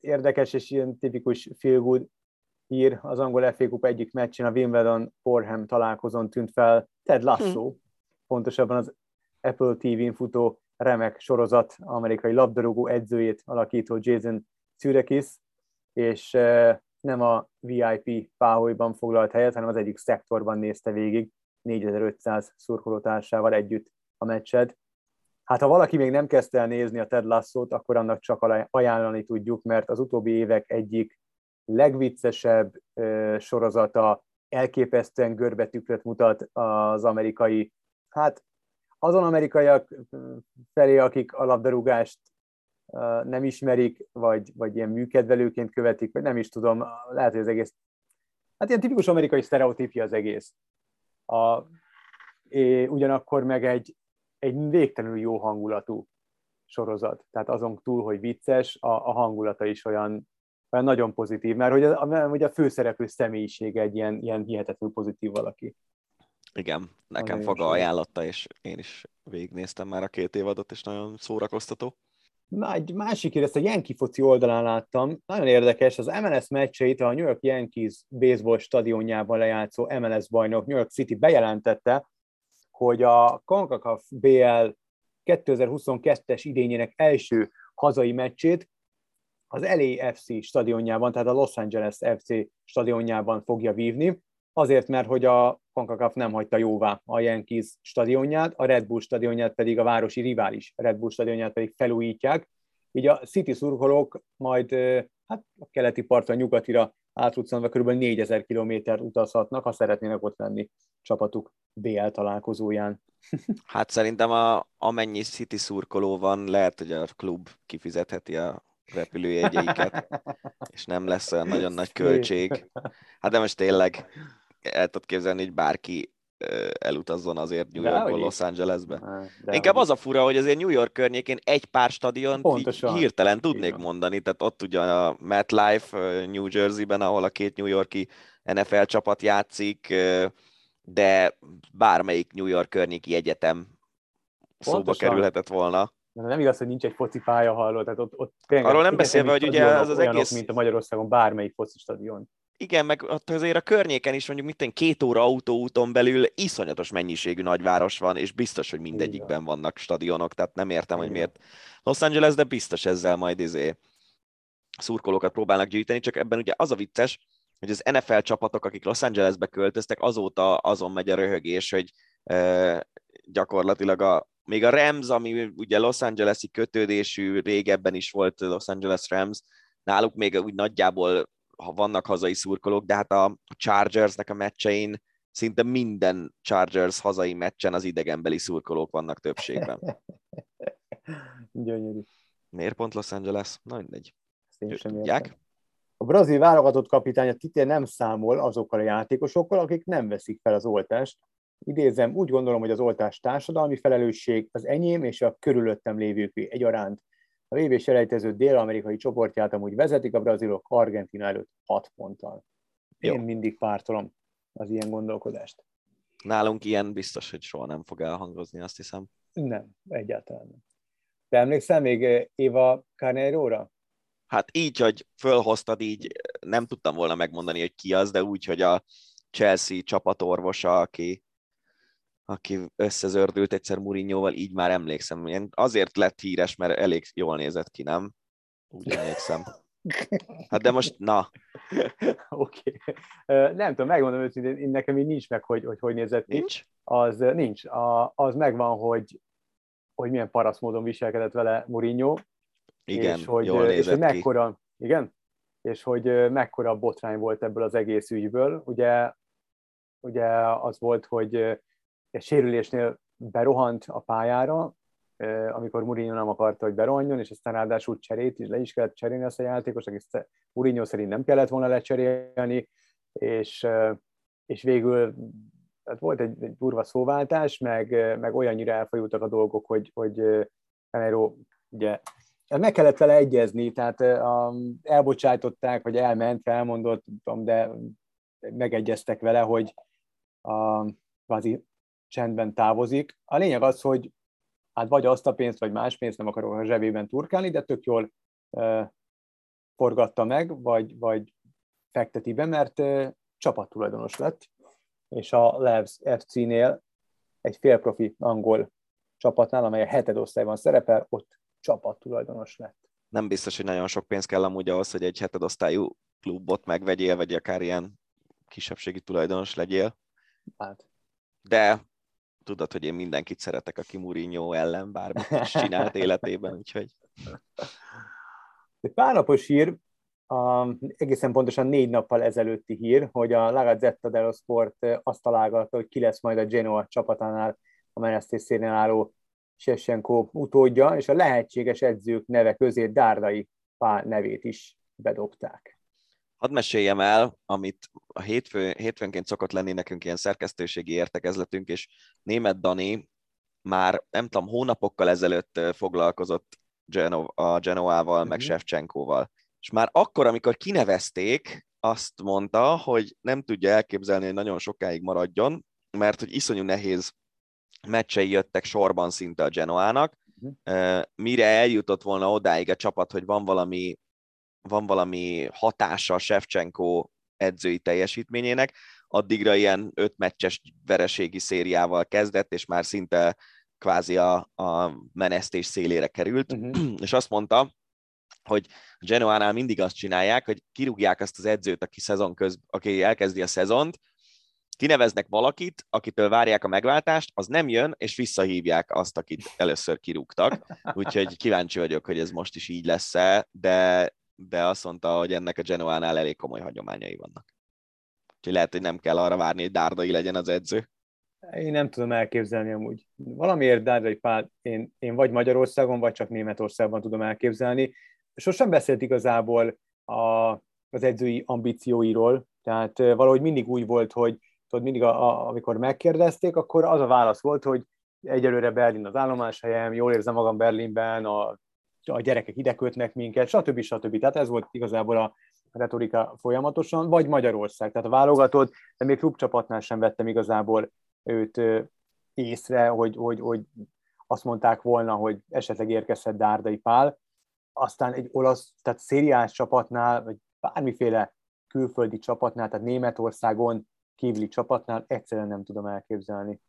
érdekes és ilyen tipikus feel good hír az angol FA Cup egyik meccsén a Wimbledon Forham találkozón tűnt fel Ted Lasso, hm. pontosabban az Apple TV-n futó remek sorozat amerikai labdarúgó edzőjét alakító Jason Sudeikis, és nem a VIP páholyban foglalt helyet, hanem az egyik szektorban nézte végig 4500 szurkolótársával együtt a meccset. Hát ha valaki még nem kezdte el nézni a Ted Lasso-t, akkor annak csak ajánlani tudjuk, mert az utóbbi évek egyik legviccesebb ö, sorozata elképesztően görbetükröt mutat az amerikai, hát azon amerikaiak felé, akik a labdarúgást nem ismerik, vagy, vagy ilyen műkedvelőként követik, vagy nem is tudom, lehet, hogy az egész, hát ilyen tipikus amerikai sztereotípia az egész. A, ugyanakkor meg egy, egy végtelenül jó hangulatú sorozat. Tehát azon túl, hogy vicces, a, a hangulata is olyan, olyan nagyon pozitív, mert hogy a, hogy a főszereplő személyisége egy ilyen, ilyen hihetetlenül pozitív valaki. Igen, nekem Faga ajánlotta, és én is végignéztem már a két évadot, és nagyon szórakoztató. egy másik hír, ezt a Yankee foci oldalán láttam, nagyon érdekes, az MLS meccseit a New York Yankees baseball stadionjában lejátszó MLS bajnok New York City bejelentette, hogy a CONCACAF BL 2022-es idényének első hazai meccsét az LAFC stadionjában, tehát a Los Angeles FC stadionjában fogja vívni, azért, mert hogy a CONCACAF nem hagyta jóvá a Yankees stadionját, a Red Bull stadionját pedig a városi rivális Red Bull stadionját pedig felújítják, így a City szurkolók majd hát a keleti partra, nyugatira átruccanva kb. 4000 kilométer utazhatnak, ha szeretnének ott lenni csapatuk BL találkozóján. Hát szerintem a, amennyi City szurkoló van, lehet, hogy a klub kifizetheti a repülőjegyeiket, és nem lesz olyan nagyon nagy költség. Hát de most tényleg el tudod képzelni, hogy bárki elutazzon azért New Yorkból Los Angelesbe. De Inkább az a fura, hogy azért New York környékén egy pár stadion hirtelen tudnék Igen. mondani, tehát ott ugye a MetLife New Jersey-ben, ahol a két New Yorki NFL csapat játszik, de bármelyik New York környéki egyetem szóba Pontosan. kerülhetett volna. De nem igaz, hogy nincs egy foci pálya halló, tehát ott, ott Arról nem beszélve, hogy ugye az az egész... mint a Magyarországon bármelyik foci stadion. Igen, meg azért a környéken is mondjuk mit két óra autóúton belül iszonyatos mennyiségű nagyváros van, és biztos, hogy mindegyikben vannak stadionok, tehát nem értem, hogy miért Los Angeles, de biztos ezzel majd izé szurkolókat próbálnak gyűjteni, csak ebben ugye az a vicces, hogy az NFL csapatok, akik Los Angelesbe költöztek, azóta azon megy a röhögés, hogy e, gyakorlatilag a, még a Rams, ami ugye Los Angeles-i kötődésű, régebben is volt Los Angeles Rams, náluk még úgy nagyjából ha vannak hazai szurkolók, de hát a Chargersnek a meccsein szinte minden Chargers hazai meccsen az idegenbeli szurkolók vannak többségben. Gyönyörű. Miért pont Los Angeles? Na mindegy. A brazil válogatott kapitány a Tite nem számol azokkal a játékosokkal, akik nem veszik fel az oltást. Idézem, úgy gondolom, hogy az oltás társadalmi felelősség az enyém és a körülöttem lévőké egyaránt. A VB selejtező dél-amerikai csoportját amúgy vezetik a brazilok Argentina előtt 6 ponttal. Én Jó. mindig pártolom az ilyen gondolkodást. Nálunk ilyen biztos, hogy soha nem fog elhangozni, azt hiszem. Nem, egyáltalán nem. Te emlékszel még eh, Éva Carneiro-ra? Hát így, hogy fölhoztad, így nem tudtam volna megmondani, hogy ki az, de úgy, hogy a Chelsea csapatorvosa, aki aki összezördült egyszer Mourinhoval, így már emlékszem. Én azért lett híres, mert elég jól nézett ki, nem? Úgy emlékszem. Hát de most, na. Oké. Okay. Nem tudom, megmondom őszintén, nekem így nincs meg, hogy hogy, hogy nézett ki. Nincs? Az nincs. A, az megvan, hogy, hogy milyen parasz módon viselkedett vele Mourinho. Igen, és hogy, jól és hogy mekkora, ki. Igen? És hogy mekkora botrány volt ebből az egész ügyből. Ugye, ugye az volt, hogy egy sérülésnél berohant a pályára, amikor Mourinho nem akarta, hogy berohanjon, és aztán ráadásul cserét is, le is kellett cserélni azt a játékos, aki Mourinho szerint nem kellett volna lecserélni, és, és végül tehát volt egy, egy durva szóváltás, meg, meg olyannyira elfolyultak a dolgok, hogy, hogy Canero ugye meg kellett vele egyezni, tehát um, elbocsájtották, vagy elment, felmondott, de megegyeztek vele, hogy a, kvázi csendben távozik. A lényeg az, hogy hát vagy azt a pénzt, vagy más pénzt nem akarok a zsebében turkálni, de tök jól e, forgatta meg, vagy, vagy fekteti be, mert e, csapattulajdonos lett, és a Levs FC-nél egy félprofi angol csapatnál, amely a heted osztályban szerepel, ott csapattulajdonos lett. Nem biztos, hogy nagyon sok pénz kell amúgy ahhoz, hogy egy heted osztályú klubot megvegyél, vagy akár ilyen kisebbségi tulajdonos legyél. Hát. De tudod, hogy én mindenkit szeretek, aki Mourinho ellen bármit is csinált életében, úgyhogy... Egy pár napos hír, a, egészen pontosan négy nappal ezelőtti hír, hogy a La Gazzetta dello Sport azt találgatta, hogy ki lesz majd a Genoa csapatánál a menesztészénél álló Sessenko utódja, és a lehetséges edzők neve közé Dárdai Pál nevét is bedobták. Hadd meséljem el, amit a hétfő, hétfőnként szokott lenni nekünk ilyen szerkesztőségi értekezletünk, és német Dani már nem tudom, hónapokkal ezelőtt foglalkozott Geno- a Genoával, uh-huh. meg mhm. Shevchenkóval. És már akkor, amikor kinevezték, azt mondta, hogy nem tudja elképzelni, hogy nagyon sokáig maradjon, mert hogy iszonyú nehéz meccsei jöttek sorban szinte a Genoának, uh-huh. mire eljutott volna odáig a csapat, hogy van valami, van valami hatása Shevchenko edzői teljesítményének, addigra ilyen öt meccses vereségi szériával kezdett, és már szinte kvázi a, a menesztés szélére került, uh-huh. és azt mondta, hogy Genoánál mindig azt csinálják, hogy kirúgják azt az edzőt, aki, szezon köz, aki elkezdi a szezont, kineveznek valakit, akitől várják a megváltást, az nem jön, és visszahívják azt, akit először kirúgtak. Úgyhogy kíváncsi vagyok, hogy ez most is így lesz-e, de, de azt mondta, hogy ennek a Genoánál elég komoly hagyományai vannak. Úgyhogy lehet, hogy nem kell arra várni, hogy Dárdai legyen az edző. Én nem tudom elképzelni amúgy. Valamiért Dárdai Pál én, én vagy Magyarországon, vagy csak Németországban tudom elképzelni. Sosem beszélt igazából a, az edzői ambícióiról, tehát valahogy mindig úgy volt, hogy tudod, mindig a, a, amikor megkérdezték, akkor az a válasz volt, hogy egyelőre Berlin az állomáshelyem, jól érzem magam Berlinben, a, a gyerekek ide kötnek minket, stb. stb. Tehát ez volt igazából a retorika folyamatosan, vagy Magyarország, tehát a válogatott, de még klubcsapatnál sem vettem igazából őt észre, hogy, hogy, hogy azt mondták volna, hogy esetleg érkezhet Dárdai Pál, aztán egy olasz, tehát szériás csapatnál, vagy bármiféle külföldi csapatnál, tehát Németországon kívüli csapatnál egyszerűen nem tudom elképzelni.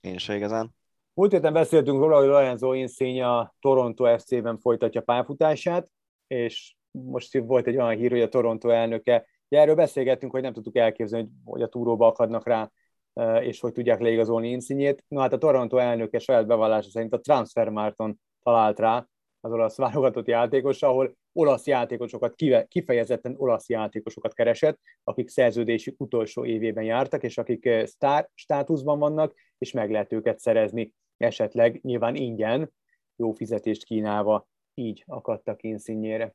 Én se igazán. Múlt héten beszéltünk róla, hogy Lorenzo Insigne a Toronto FC-ben folytatja pályafutását, és most volt egy olyan hír, hogy a Toronto elnöke, ugye erről beszélgettünk, hogy nem tudtuk elképzelni, hogy a túróba akadnak rá, e, és hogy tudják leigazolni Insinyét. No hát a Toronto elnöke saját bevallása szerint a Transfermarkton talált rá az olasz válogatott játékos, ahol olasz játékosokat, kifejezetten olasz játékosokat keresett, akik szerződési utolsó évében jártak, és akik eh, sztár státuszban vannak, és meg lehet őket szerezni esetleg nyilván ingyen, jó fizetést kínálva, így akadtak inszínjére.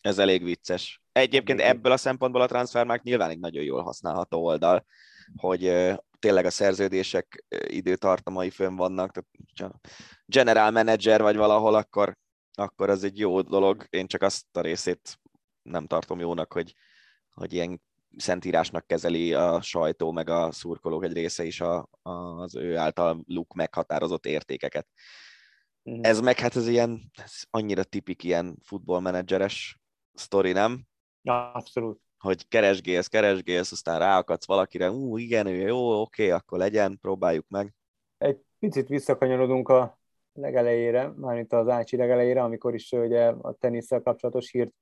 Ez elég vicces. Egyébként ebből a szempontból a transfermarkt nyilván egy nagyon jól használható oldal, hogy tényleg a szerződések időtartamai fönn vannak, tehát ha general manager vagy valahol, akkor akkor az egy jó dolog. Én csak azt a részét nem tartom jónak, hogy, hogy ilyen szentírásnak kezeli a sajtó, meg a szurkolók egy része is a, a, az ő által luk meghatározott értékeket. Mm. Ez meg hát ez ilyen, ez annyira tipik ilyen futballmenedzseres sztori, nem? Ja, abszolút. Hogy keresgélsz, keresgélsz, aztán ráakadsz valakire, ú, igen, ő jó, oké, akkor legyen, próbáljuk meg. Egy picit visszakanyarodunk a legelejére, mármint az Ácsi legelejére, amikor is ugye a tenisszel kapcsolatos hírt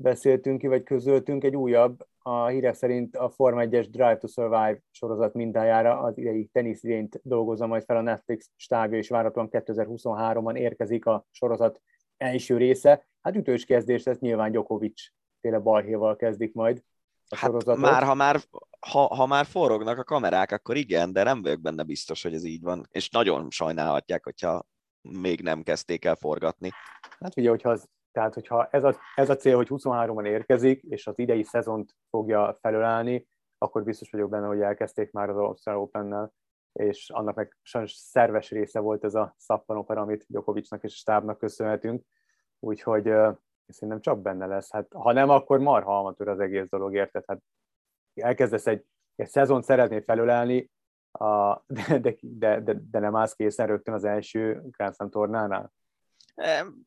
beszéltünk ki, vagy közöltünk, egy újabb, a hírek szerint a Forma 1-es Drive to Survive sorozat mintájára az idei teniszidényt dolgozza majd fel a Netflix stábja, és várhatóan 2023-ban érkezik a sorozat első része. Hát ütős kezdés lesz, nyilván Djokovic féle balhéval kezdik majd a hát sorozatot. Már, ha már ha, ha már forognak a kamerák, akkor igen, de nem vagyok benne biztos, hogy ez így van. És nagyon sajnálhatják, hogyha még nem kezdték el forgatni. Hát ugye, hogyha az, tehát hogyha ez a, ez a cél, hogy 23-ban érkezik, és az idei szezont fogja felölállni, akkor biztos vagyok benne, hogy elkezdték már az Ausztrál Open-nel, és annak meg sajnos szerves része volt ez a szappanopera, amit Djokovicnak és a stábnak köszönhetünk, úgyhogy uh, szerintem csak benne lesz. Hát, ha nem, akkor marha amatőr az egész dolog, érted? Hát elkezdesz egy, egy szezon szeretnél felölelni, a, de, de, de, de, de nem állsz készen rögtön az első Grand Slam tornánál?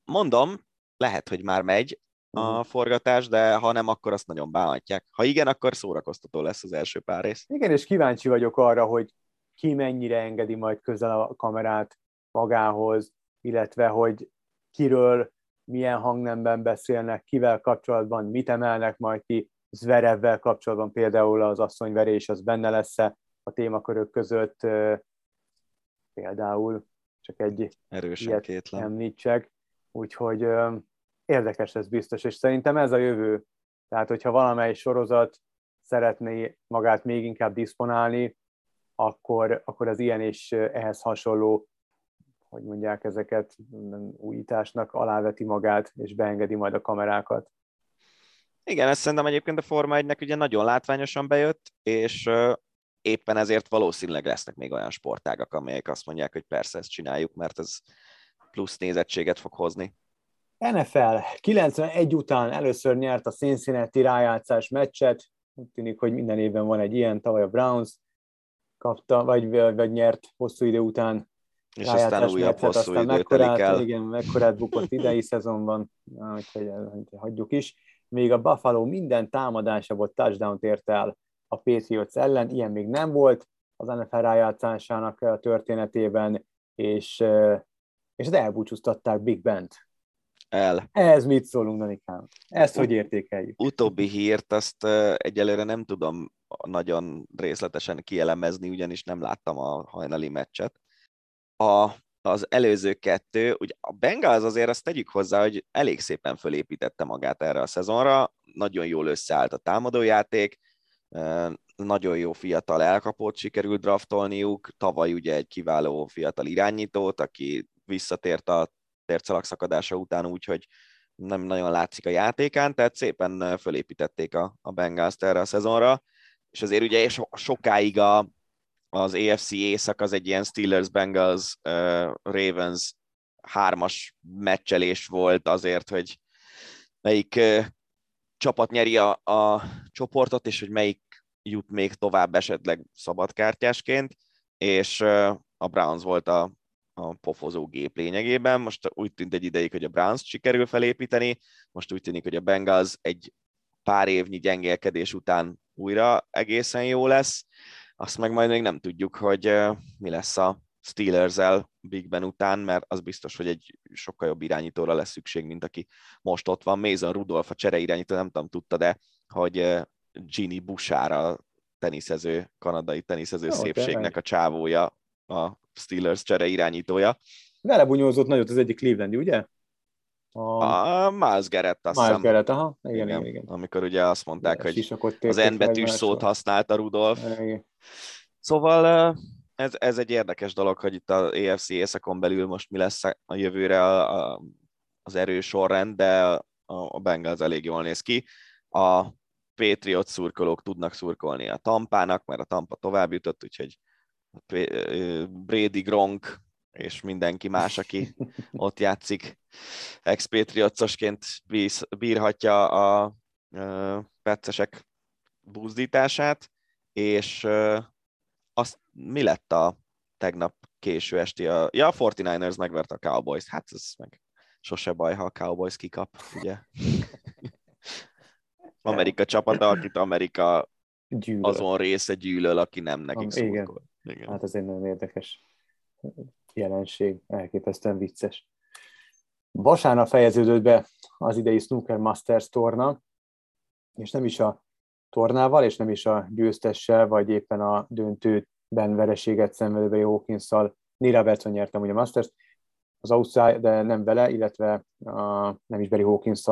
Mondom, lehet, hogy már megy a mhm. forgatás, de ha nem, akkor azt nagyon bántják. Ha igen, akkor szórakoztató lesz az első pár rész. Igen, és kíváncsi vagyok arra, hogy ki mennyire engedi majd közel a kamerát magához, illetve hogy kiről milyen hangnemben beszélnek, kivel kapcsolatban, mit emelnek majd ki, Zverevvel kapcsolatban például az asszonyverés az benne lesz-e a témakörök között, például csak egy Erősen ilyet kétlen. említsek, úgyhogy érdekes ez biztos, és szerintem ez a jövő. Tehát, hogyha valamely sorozat szeretné magát még inkább diszponálni, akkor, akkor az ilyen és ehhez hasonló, hogy mondják ezeket, újításnak aláveti magát, és beengedi majd a kamerákat. Igen, ezt szerintem egyébként a Forma 1-nek ugye nagyon látványosan bejött, és éppen ezért valószínűleg lesznek még olyan sportágak, amelyek azt mondják, hogy persze ezt csináljuk, mert ez plusz nézettséget fog hozni. NFL 91 után először nyert a Cincinnati rájátszás meccset, úgy tűnik, hogy minden évben van egy ilyen, tavaly a Browns kapta, vagy, vagy nyert hosszú idő után és aztán újabb hosszú idő telik el. Igen, mekkorát bukott idei szezonban, úgyhogy hagyjuk is. Még a Buffalo minden támadása volt touchdown ért el a Patriots ellen, ilyen még nem volt az NFL rájátszásának a történetében, és, és elbúcsúztatták Big Bent. El. Ez mit szólunk, Danikám? Ezt hogy értékeljük? Utóbbi hírt azt egyelőre nem tudom nagyon részletesen kielemezni, ugyanis nem láttam a hajnali meccset. A, az előző kettő, ugye a Bengals azért azt tegyük hozzá, hogy elég szépen fölépítette magát erre a szezonra, nagyon jól összeállt a támadójáték, nagyon jó fiatal elkapót sikerült draftolniuk, tavaly ugye egy kiváló fiatal irányítót, aki visszatért a tércalak szakadása után úgy, hogy nem nagyon látszik a játékán, tehát szépen fölépítették a, a bengals erre a szezonra, és azért ugye so, sokáig a, az AFC észak az egy ilyen Steelers-Bengals uh, Ravens hármas meccselés volt azért, hogy melyik uh, csapat nyeri a, a csoportot, és hogy melyik jut még tovább esetleg szabadkártyásként, és uh, a Browns volt a, a pofozó gép lényegében. Most úgy tűnt egy ideig, hogy a Browns sikerül felépíteni, most úgy tűnik, hogy a Bengals egy pár évnyi gyengélkedés után újra egészen jó lesz. Azt meg majd még nem tudjuk, hogy mi lesz a Steelers-el Big Ben után, mert az biztos, hogy egy sokkal jobb irányítóra lesz szükség, mint aki most ott van. Mason Rudolph a csere irányító, nem tudom, tudta, de hogy Ginny Busára teniszező, kanadai teniszező Jó, szépségnek a csávója, a Steelers csere irányítója. Vele bunyózott nagyot az egyik Clevelandi, ugye? A, a Miles Garrett, azt Miles Garrett, aha, igen, igen, igen, Amikor ugye azt mondták, hogy az N betűs szót használta Rudolf. Igen. Szóval ez, ez egy érdekes dolog, hogy itt az EFC északon belül most mi lesz a jövőre a, a, az erős sorrend, de a, a Bengals elég jól néz ki. A Patriot szurkolók tudnak szurkolni a Tampának, mert a Tampa tovább jutott, úgyhogy Brady Gronk és mindenki más, aki ott játszik expatriotosként bírhatja a peccesek buzdítását, és azt mi lett a tegnap késő esti? A, ja, a 49ers megvert a Cowboys. Hát ez meg sose baj, ha a Cowboys kikap, ugye? Amerika csapata, akit Amerika Gyűlöl. azon része gyűlöl, aki nem nekik szurkol. Igen. Hát ez egy nagyon érdekes jelenség, elképesztően vicces. Vasárnap fejeződött be az idei Snooker Masters torna, és nem is a tornával, és nem is a győztessel, vagy éppen a döntőben vereséget szenvedő Hawkins-szal. Neil Robertson nyertem ugye a Masters, az Ausztrál, de nem vele, illetve a, nem is Barry hawkins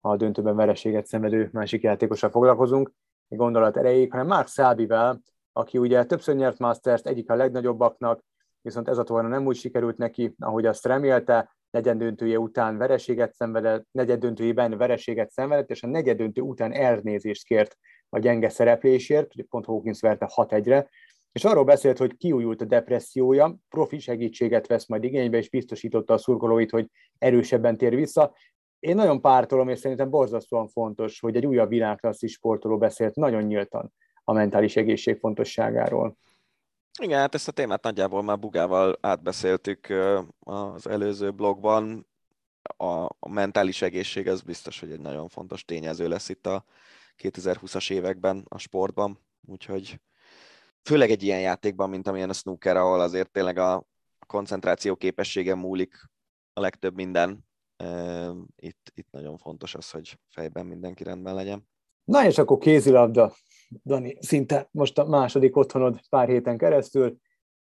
a döntőben vereséget szenvedő másik játékossal foglalkozunk, egy gondolat erejéig, hanem Mark Szábivel, aki ugye többször nyert Masters, egyik a legnagyobbaknak, viszont ez a torna nem úgy sikerült neki, ahogy azt remélte, negyed döntője után vereséget szenvedett, negyed döntőjében vereséget szenvedett, és a negyed döntő után elnézést kért a gyenge szereplésért, ugye pont Hawkins verte 6-1-re, és arról beszélt, hogy kiújult a depressziója, profi segítséget vesz majd igénybe, és biztosította a szurkolóit, hogy erősebben tér vissza. Én nagyon pártolom, és szerintem borzasztóan fontos, hogy egy újabb világklasszis sportoló beszélt nagyon nyíltan a mentális egészség fontosságáról. Igen, hát ezt a témát nagyjából már Bugával átbeszéltük az előző blogban. A, mentális egészség az biztos, hogy egy nagyon fontos tényező lesz itt a 2020-as években a sportban, úgyhogy főleg egy ilyen játékban, mint amilyen a snooker, ahol azért tényleg a koncentráció képessége múlik a legtöbb minden. Itt, itt nagyon fontos az, hogy fejben mindenki rendben legyen. Na és akkor kézilabda. Dani, szinte most a második otthonod pár héten keresztül,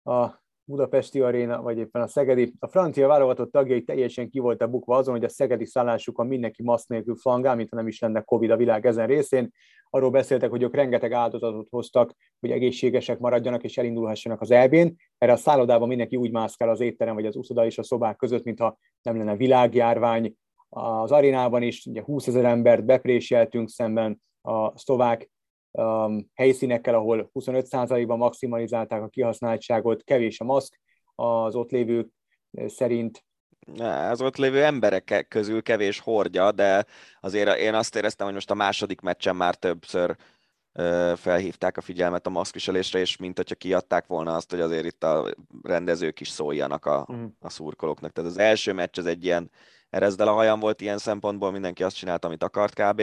a Budapesti Aréna, vagy éppen a Szegedi. A francia válogatott tagjai teljesen ki voltak bukva azon, hogy a szegedi szállásukon mindenki maszk nélkül flangál, mint ha nem is lenne Covid a világ ezen részén. Arról beszéltek, hogy ők rengeteg áldozatot hoztak, hogy egészségesek maradjanak és elindulhassanak az elbén. Erre a szállodában mindenki úgy mászkál az étterem vagy az uszoda és a szobák között, mintha nem lenne világjárvány. Az arénában is ugye 20 ezer embert bepréseltünk szemben a szlovák um, helyszínekkel, ahol 25%-ban maximalizálták a kihasználtságot, kevés a maszk, az ott lévők szerint az ott lévő emberek közül kevés hordja, de azért én azt éreztem, hogy most a második meccsen már többször felhívták a figyelmet a maszkviselésre, és mint hogyha kiadták volna azt, hogy azért itt a rendezők is szóljanak a, mhm. a szurkolóknak. Tehát az első meccs az egy ilyen erezdel a hajam volt ilyen szempontból, mindenki azt csinált, amit akart kb.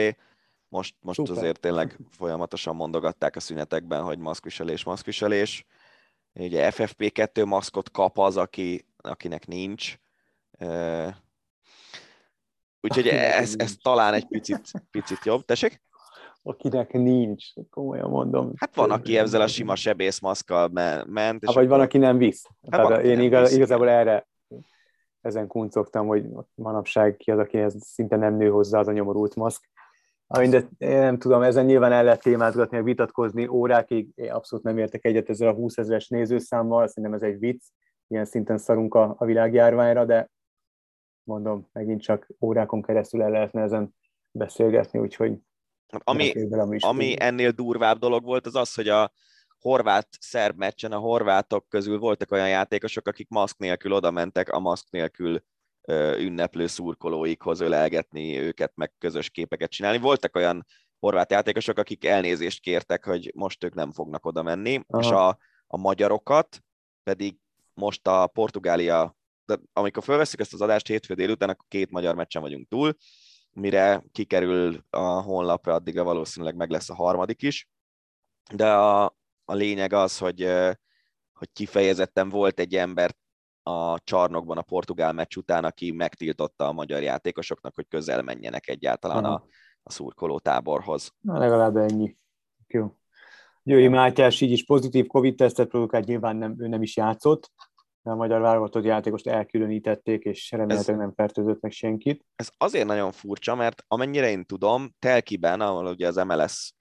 Most, most azért tényleg folyamatosan mondogatták a szünetekben, hogy maszkviselés, maszkviselés. Ugye FFP2 maszkot kap az, aki, akinek nincs. Úgyhogy ez, ez talán egy picit, picit jobb. Tessék? akinek nincs, komolyan mondom. Hát van, aki ezzel a sima sebészmaszkkal ment. És ha, vagy van, aki nem visz. Hát van, én igaz, visz, igazából erre ezen kuncogtam, hogy manapság ki az, aki ez szinte nem nő hozzá az a nyomorult maszk. De én nem tudom, ezen nyilván el lehet témázgatni, meg vitatkozni órákig. Én abszolút nem értek egyet ezzel a 20 ezeres nézőszámmal, szerintem ez egy vicc. Ilyen szinten szarunk a, a világjárványra, de mondom, megint csak órákon keresztül el lehetne ezen beszélgetni, úgyhogy ami, ami ennél durvább dolog volt, az az, hogy a horvát-szerb meccsen a horvátok közül voltak olyan játékosok, akik maszk nélkül oda mentek a maszk nélkül ünneplő szurkolóikhoz ölelgetni őket, meg közös képeket csinálni. Voltak olyan horvát játékosok, akik elnézést kértek, hogy most ők nem fognak oda menni, Aha. és a, a magyarokat pedig most a Portugália, de amikor felveszik ezt az adást hétfő délután, akkor két magyar meccsen vagyunk túl, mire kikerül a honlapra, addigra valószínűleg meg lesz a harmadik is. De a, a lényeg az, hogy, hogy kifejezetten volt egy ember a csarnokban a portugál meccs után, aki megtiltotta a magyar játékosoknak, hogy közel menjenek egyáltalán a, a szurkoló táborhoz. Na, legalább ennyi. Jó. Győri Mátyás így is pozitív Covid-tesztet produkált, nyilván nem, ő nem is játszott, a magyar válogatott játékost elkülönítették, és remélhetőleg nem fertőzött meg senkit. Ez azért nagyon furcsa, mert amennyire én tudom, Telkiben, ahol ugye az MLS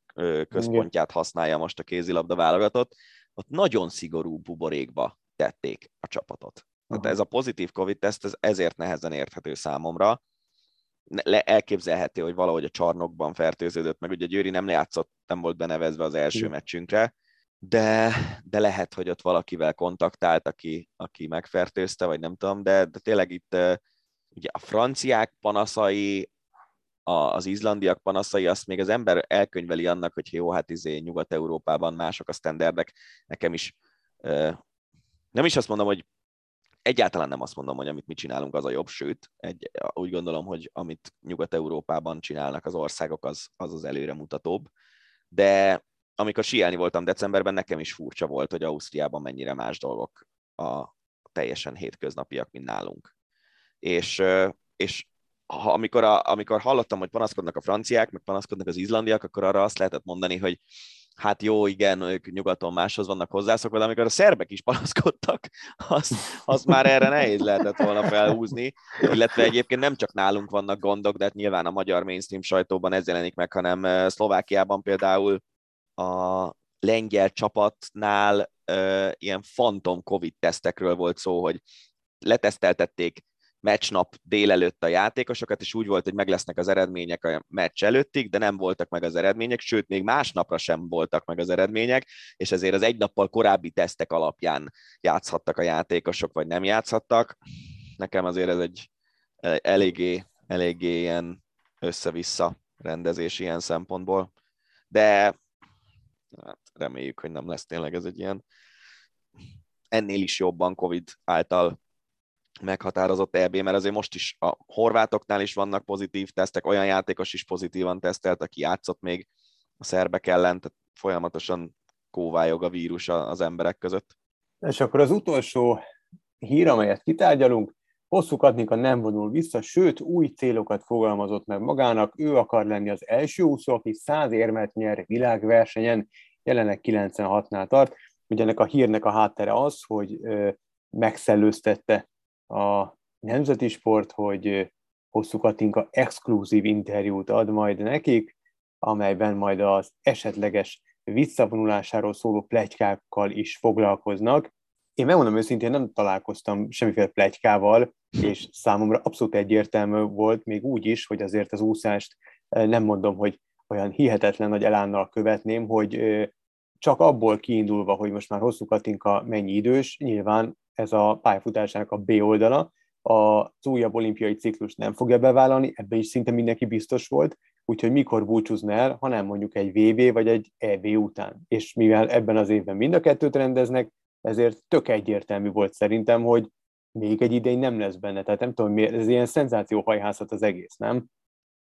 központját használja most a kézilabda válogatott, ott nagyon szigorú buborékba tették a csapatot. Tehát ez a pozitív Covid-teszt ez ezért nehezen érthető számomra. Le, elképzelhető, hogy valahogy a csarnokban fertőződött, meg ugye Győri nem játszott, nem volt benevezve az első meccsünkre, de, de lehet, hogy ott valakivel kontaktált, aki, aki megfertőzte, vagy nem tudom, de, de tényleg itt ugye a franciák panaszai, az izlandiak panaszai, azt még az ember elkönyveli annak, hogy jó, hát izé Nyugat-Európában mások a standardek, nekem is nem is azt mondom, hogy egyáltalán nem azt mondom, hogy amit mi csinálunk, az a jobb, sőt, egy, úgy gondolom, hogy amit Nyugat-Európában csinálnak az országok, az az, az előremutatóbb, de amikor sielni voltam decemberben, nekem is furcsa volt, hogy Ausztriában mennyire más dolgok a teljesen hétköznapiak, mint nálunk. És, és ha, amikor, a, amikor hallottam, hogy panaszkodnak a franciák, meg panaszkodnak az izlandiak, akkor arra azt lehetett mondani, hogy hát jó, igen, ők nyugaton máshoz vannak hozzászokva, de amikor a szerbek is panaszkodtak, azt, azt már erre nehéz lehetett volna felhúzni, illetve egyébként nem csak nálunk vannak gondok, de hát nyilván a magyar mainstream sajtóban ez jelenik meg, hanem Szlovákiában például a lengyel csapatnál uh, ilyen fantom Covid tesztekről volt szó, hogy leteszteltették meccsnap délelőtt a játékosokat, és úgy volt, hogy meg lesznek az eredmények a meccs előttig, de nem voltak meg az eredmények, sőt, még másnapra sem voltak meg az eredmények, és ezért az egy nappal korábbi tesztek alapján játszhattak a játékosok, vagy nem játszhattak. Nekem azért ez egy eléggé, eléggé ilyen össze-vissza rendezés ilyen szempontból. De hát reméljük, hogy nem lesz tényleg ez egy ilyen ennél is jobban Covid által meghatározott EB, mert azért most is a horvátoknál is vannak pozitív tesztek, olyan játékos is pozitívan tesztelt, aki játszott még a szerbek ellen, tehát folyamatosan kóvályog a vírus az emberek között. És akkor az utolsó hír, amelyet kitárgyalunk, Hosszú Katnika nem vonul vissza, sőt új célokat fogalmazott meg magának, ő akar lenni az első úszó, aki 100 érmet nyer világversenyen, jelenleg 96-nál tart. Ugye ennek a hírnek a háttere az, hogy megszellőztette a nemzeti sport, hogy Hosszú Katinka exkluzív interjút ad majd nekik, amelyben majd az esetleges visszavonulásáról szóló plegykákkal is foglalkoznak. Én megmondom őszintén, nem találkoztam semmiféle plegykával, és számomra abszolút egyértelmű volt, még úgy is, hogy azért az úszást nem mondom, hogy olyan hihetetlen nagy elánnal követném, hogy csak abból kiindulva, hogy most már hosszú Katinka mennyi idős, nyilván ez a pályafutásának a B oldala, az újabb olimpiai ciklus nem fogja bevállalni, ebben is szinte mindenki biztos volt, úgyhogy mikor búcsúzna el, hanem mondjuk egy VB vagy egy EB után. És mivel ebben az évben mind a kettőt rendeznek, ezért tök egyértelmű volt szerintem, hogy még egy idény nem lesz benne. Tehát nem tudom, ez ilyen szenzációhajhászat az egész, nem?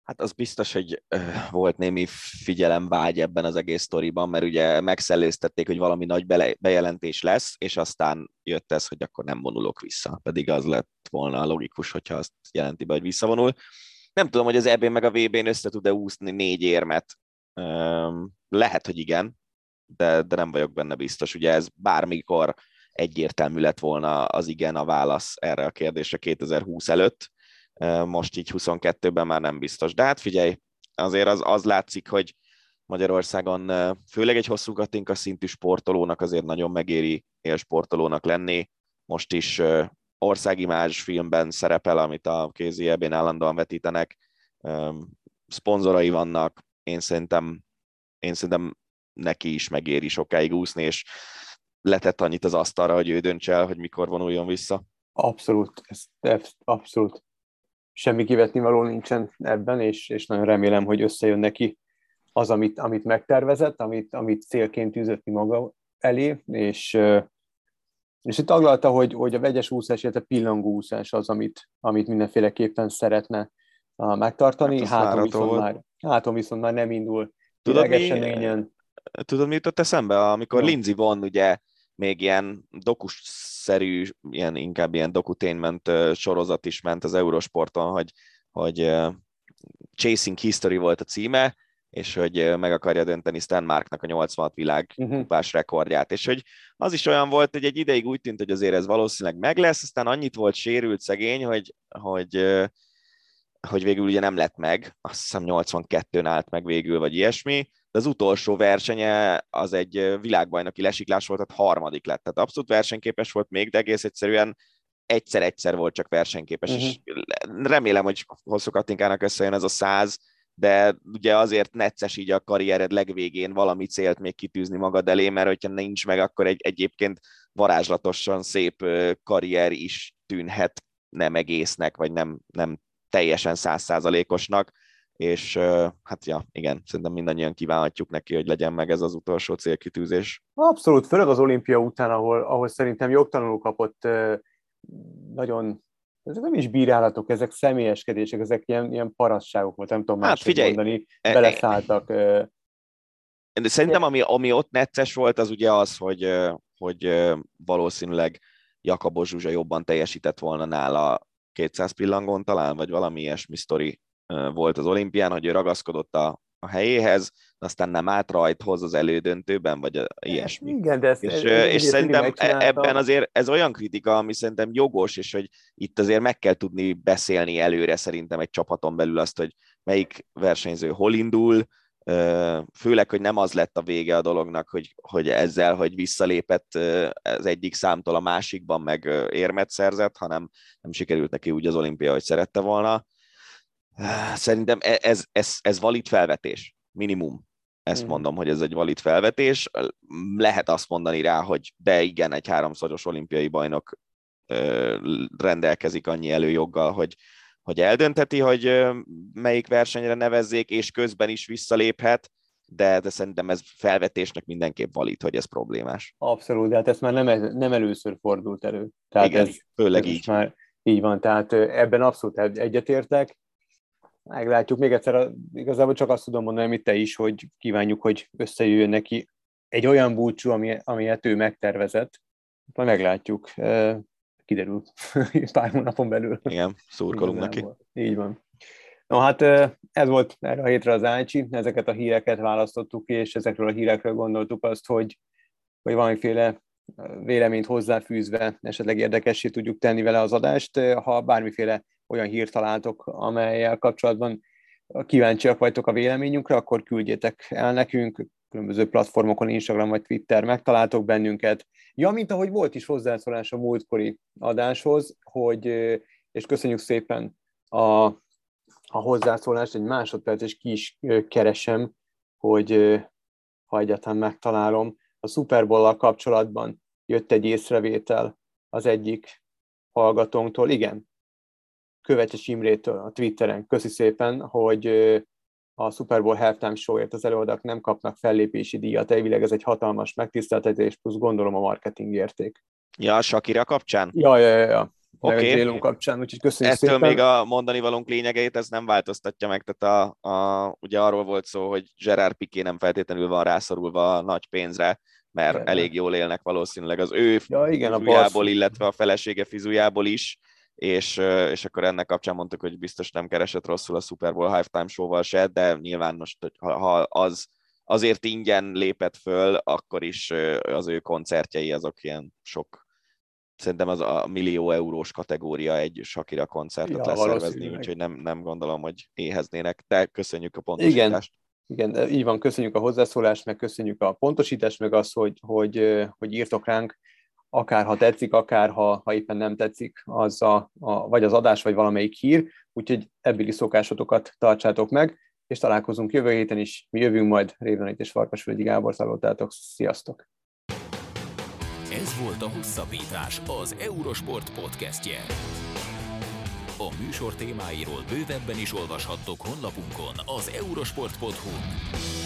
Hát az biztos, hogy volt némi figyelemvágy ebben az egész sztoriban, mert ugye megszellőztették, hogy valami nagy bejelentés lesz, és aztán jött ez, hogy akkor nem vonulok vissza. Pedig az lett volna logikus, hogyha azt jelenti be, hogy visszavonul. Nem tudom, hogy az EB meg a VB-n össze tud-e úszni négy érmet. Lehet, hogy igen, de, de nem vagyok benne biztos. Ugye ez bármikor egyértelmű lett volna az igen a válasz erre a kérdésre 2020 előtt most így 22-ben már nem biztos. De hát figyelj, azért az, az látszik, hogy Magyarországon főleg egy hosszú katinka szintű sportolónak azért nagyon megéri élsportolónak lenni. Most is országimázs filmben szerepel, amit a kézi ebén állandóan vetítenek. Szponzorai vannak, én szerintem, én szerintem neki is megéri sokáig úszni, és letett annyit az asztalra, hogy ő döntse el, hogy mikor vonuljon vissza. Abszolút, ez, ez abszolút semmi kivetni való nincsen ebben, és, és nagyon remélem, hogy összejön neki az, amit, amit megtervezett, amit, amit célként tűzött ki maga elé, és, és itt taglalta, hogy, hogy a vegyes úszás, illetve pillangó úszás az, amit, amit mindenféleképpen szeretne megtartani. Hát hátom, viszont már, hátom viszont már nem indul tudod, mi. Tudod, mi jutott eszembe? Amikor no. Lindsay von ugye még ilyen dokus-szerű, ilyen, inkább ilyen dokutainment sorozat is ment az Eurosporton, hogy, hogy Chasing History volt a címe, és hogy meg akarja dönteni Stan Marknak a 86 világ uh-huh. rekordját, és hogy az is olyan volt, hogy egy ideig úgy tűnt, hogy azért ez valószínűleg meg lesz, aztán annyit volt sérült szegény, hogy, hogy, hogy végül ugye nem lett meg, azt hiszem 82-n állt meg végül, vagy ilyesmi, de az utolsó versenye az egy világbajnoki lesiklás volt, tehát harmadik lett. Tehát abszolút versenyképes volt még, de egész egyszerűen egyszer-egyszer volt csak versenyképes, uh-huh. és remélem, hogy hosszú Katinkának összejön ez a száz, de ugye azért necces így a karriered legvégén valami célt még kitűzni magad elé, mert hogyha nincs meg, akkor egy egyébként varázslatosan szép karrier is tűnhet nem egésznek, vagy nem, nem teljesen százszázalékosnak és hát ja, igen, szerintem mindannyian kívánhatjuk neki, hogy legyen meg ez az utolsó célkitűzés. Abszolút, főleg az olimpia után, ahol, ahol szerintem jogtalanul kapott nagyon ezek nem is bírálatok, ezek személyeskedések, ezek ilyen, ilyen parasságok volt, nem tudom hát, figyelj, mondani, e- e- beleszálltak. De szerintem ami, ami ott necces volt, az ugye az, hogy, hogy valószínűleg Jakabos Zsuzsa jobban teljesített volna nála 200 pillangon talán, vagy valami ilyesmi sztori volt az olimpián, hogy ő ragaszkodott a, a helyéhez, aztán nem állt rajthoz az elődöntőben, vagy a, ilyesmi. Igen, de ezt, és, ez, és szerintem e- ebben azért ez olyan kritika, ami szerintem jogos, és hogy itt azért meg kell tudni beszélni előre szerintem egy csapaton belül azt, hogy melyik versenyző hol indul, főleg, hogy nem az lett a vége a dolognak, hogy, hogy ezzel, hogy visszalépett az egyik számtól a másikban, meg érmet szerzett, hanem nem sikerült neki úgy az olimpia, hogy szerette volna Szerintem e, ez, ez, ez valid felvetés, minimum. Ezt hmm. mondom, hogy ez egy valid felvetés. Lehet azt mondani rá, hogy de igen, egy háromszoros olimpiai bajnok rendelkezik annyi előjoggal, hogy, hogy eldöntheti, hogy melyik versenyre nevezzék, és közben is visszaléphet, de, de szerintem ez felvetésnek mindenképp valid, hogy ez problémás. Abszolút, de hát ez már nem, nem először fordult elő. Tehát Igen, ez, főleg ez így. Már így van, tehát ebben abszolút egyetértek meglátjuk. Még egyszer, igazából csak azt tudom mondani, amit te is, hogy kívánjuk, hogy összejöjjön neki egy olyan búcsú, ami, amilyet ő megtervezett. Majd meglátjuk. Kiderül pár hónapon belül. Igen, szurkolunk neki. Így van. No hát ez volt erre a hétre az Ácsi, ezeket a híreket választottuk ki, és ezekről a hírekről gondoltuk azt, hogy, hogy valamiféle véleményt hozzáfűzve esetleg érdekessé tudjuk tenni vele az adást. Ha bármiféle olyan hírt találtok, amelyel kapcsolatban kíváncsiak vagytok a véleményünkre, akkor küldjétek el nekünk, különböző platformokon, Instagram vagy Twitter, megtaláltok bennünket. Ja, mint ahogy volt is hozzászólás a múltkori adáshoz, hogy, és köszönjük szépen a, a hozzászólást, egy másodperc, és ki is keresem, hogy ha egyáltalán megtalálom. A Super bowl kapcsolatban jött egy észrevétel az egyik hallgatónktól. Igen, Követes Imrétől a Twitteren. Köszi szépen, hogy a Super Bowl halftime showért az előadók nem kapnak fellépési díjat, elvileg ez egy hatalmas megtiszteltetés, plusz gondolom a marketing érték. Ja, Shakira kapcsán? Ja, ja, ja. ja. Oké. Okay. kapcsán, úgyhogy köszönjük Eztől szépen. még a mondani valónk lényegeit ez nem változtatja meg, tehát a, a, ugye arról volt szó, hogy Gerard Piqué nem feltétlenül van rászorulva a nagy pénzre, mert Igen. elég jól élnek valószínűleg az ő Ja, igen, a fizujából, Barsz- illetve a felesége fizujából is, és, és akkor ennek kapcsán mondtuk, hogy biztos nem keresett rosszul a Super Bowl halftime show-val se, de nyilván most, ha, ha az azért ingyen lépett föl, akkor is az ő koncertjei azok ilyen sok szerintem az a millió eurós kategória egy Shakira koncertet Ja, leszervezni, úgyhogy nem, nem gondolom, hogy éheznének, de köszönjük a pontosítást. Igen, így van, köszönjük a hozzászólást, meg köszönjük a pontosítást, meg azt, hogy, hogy, hogy írtok ránk, akár ha tetszik, akár ha, ha éppen nem tetszik, az a, a, vagy az adás, vagy valamelyik hír, úgyhogy ebbéli szokásotokat tartsátok meg, és találkozunk jövő héten is. Mi jövünk majd, Révenait és Farkasvölgyi Gábor hallottátok. Sziasztok! Ez volt a Hosszabbítás, az Eurosport podcastje. A műsor témáiról bővebben is olvashattok honlapunkon az eurosport.hu.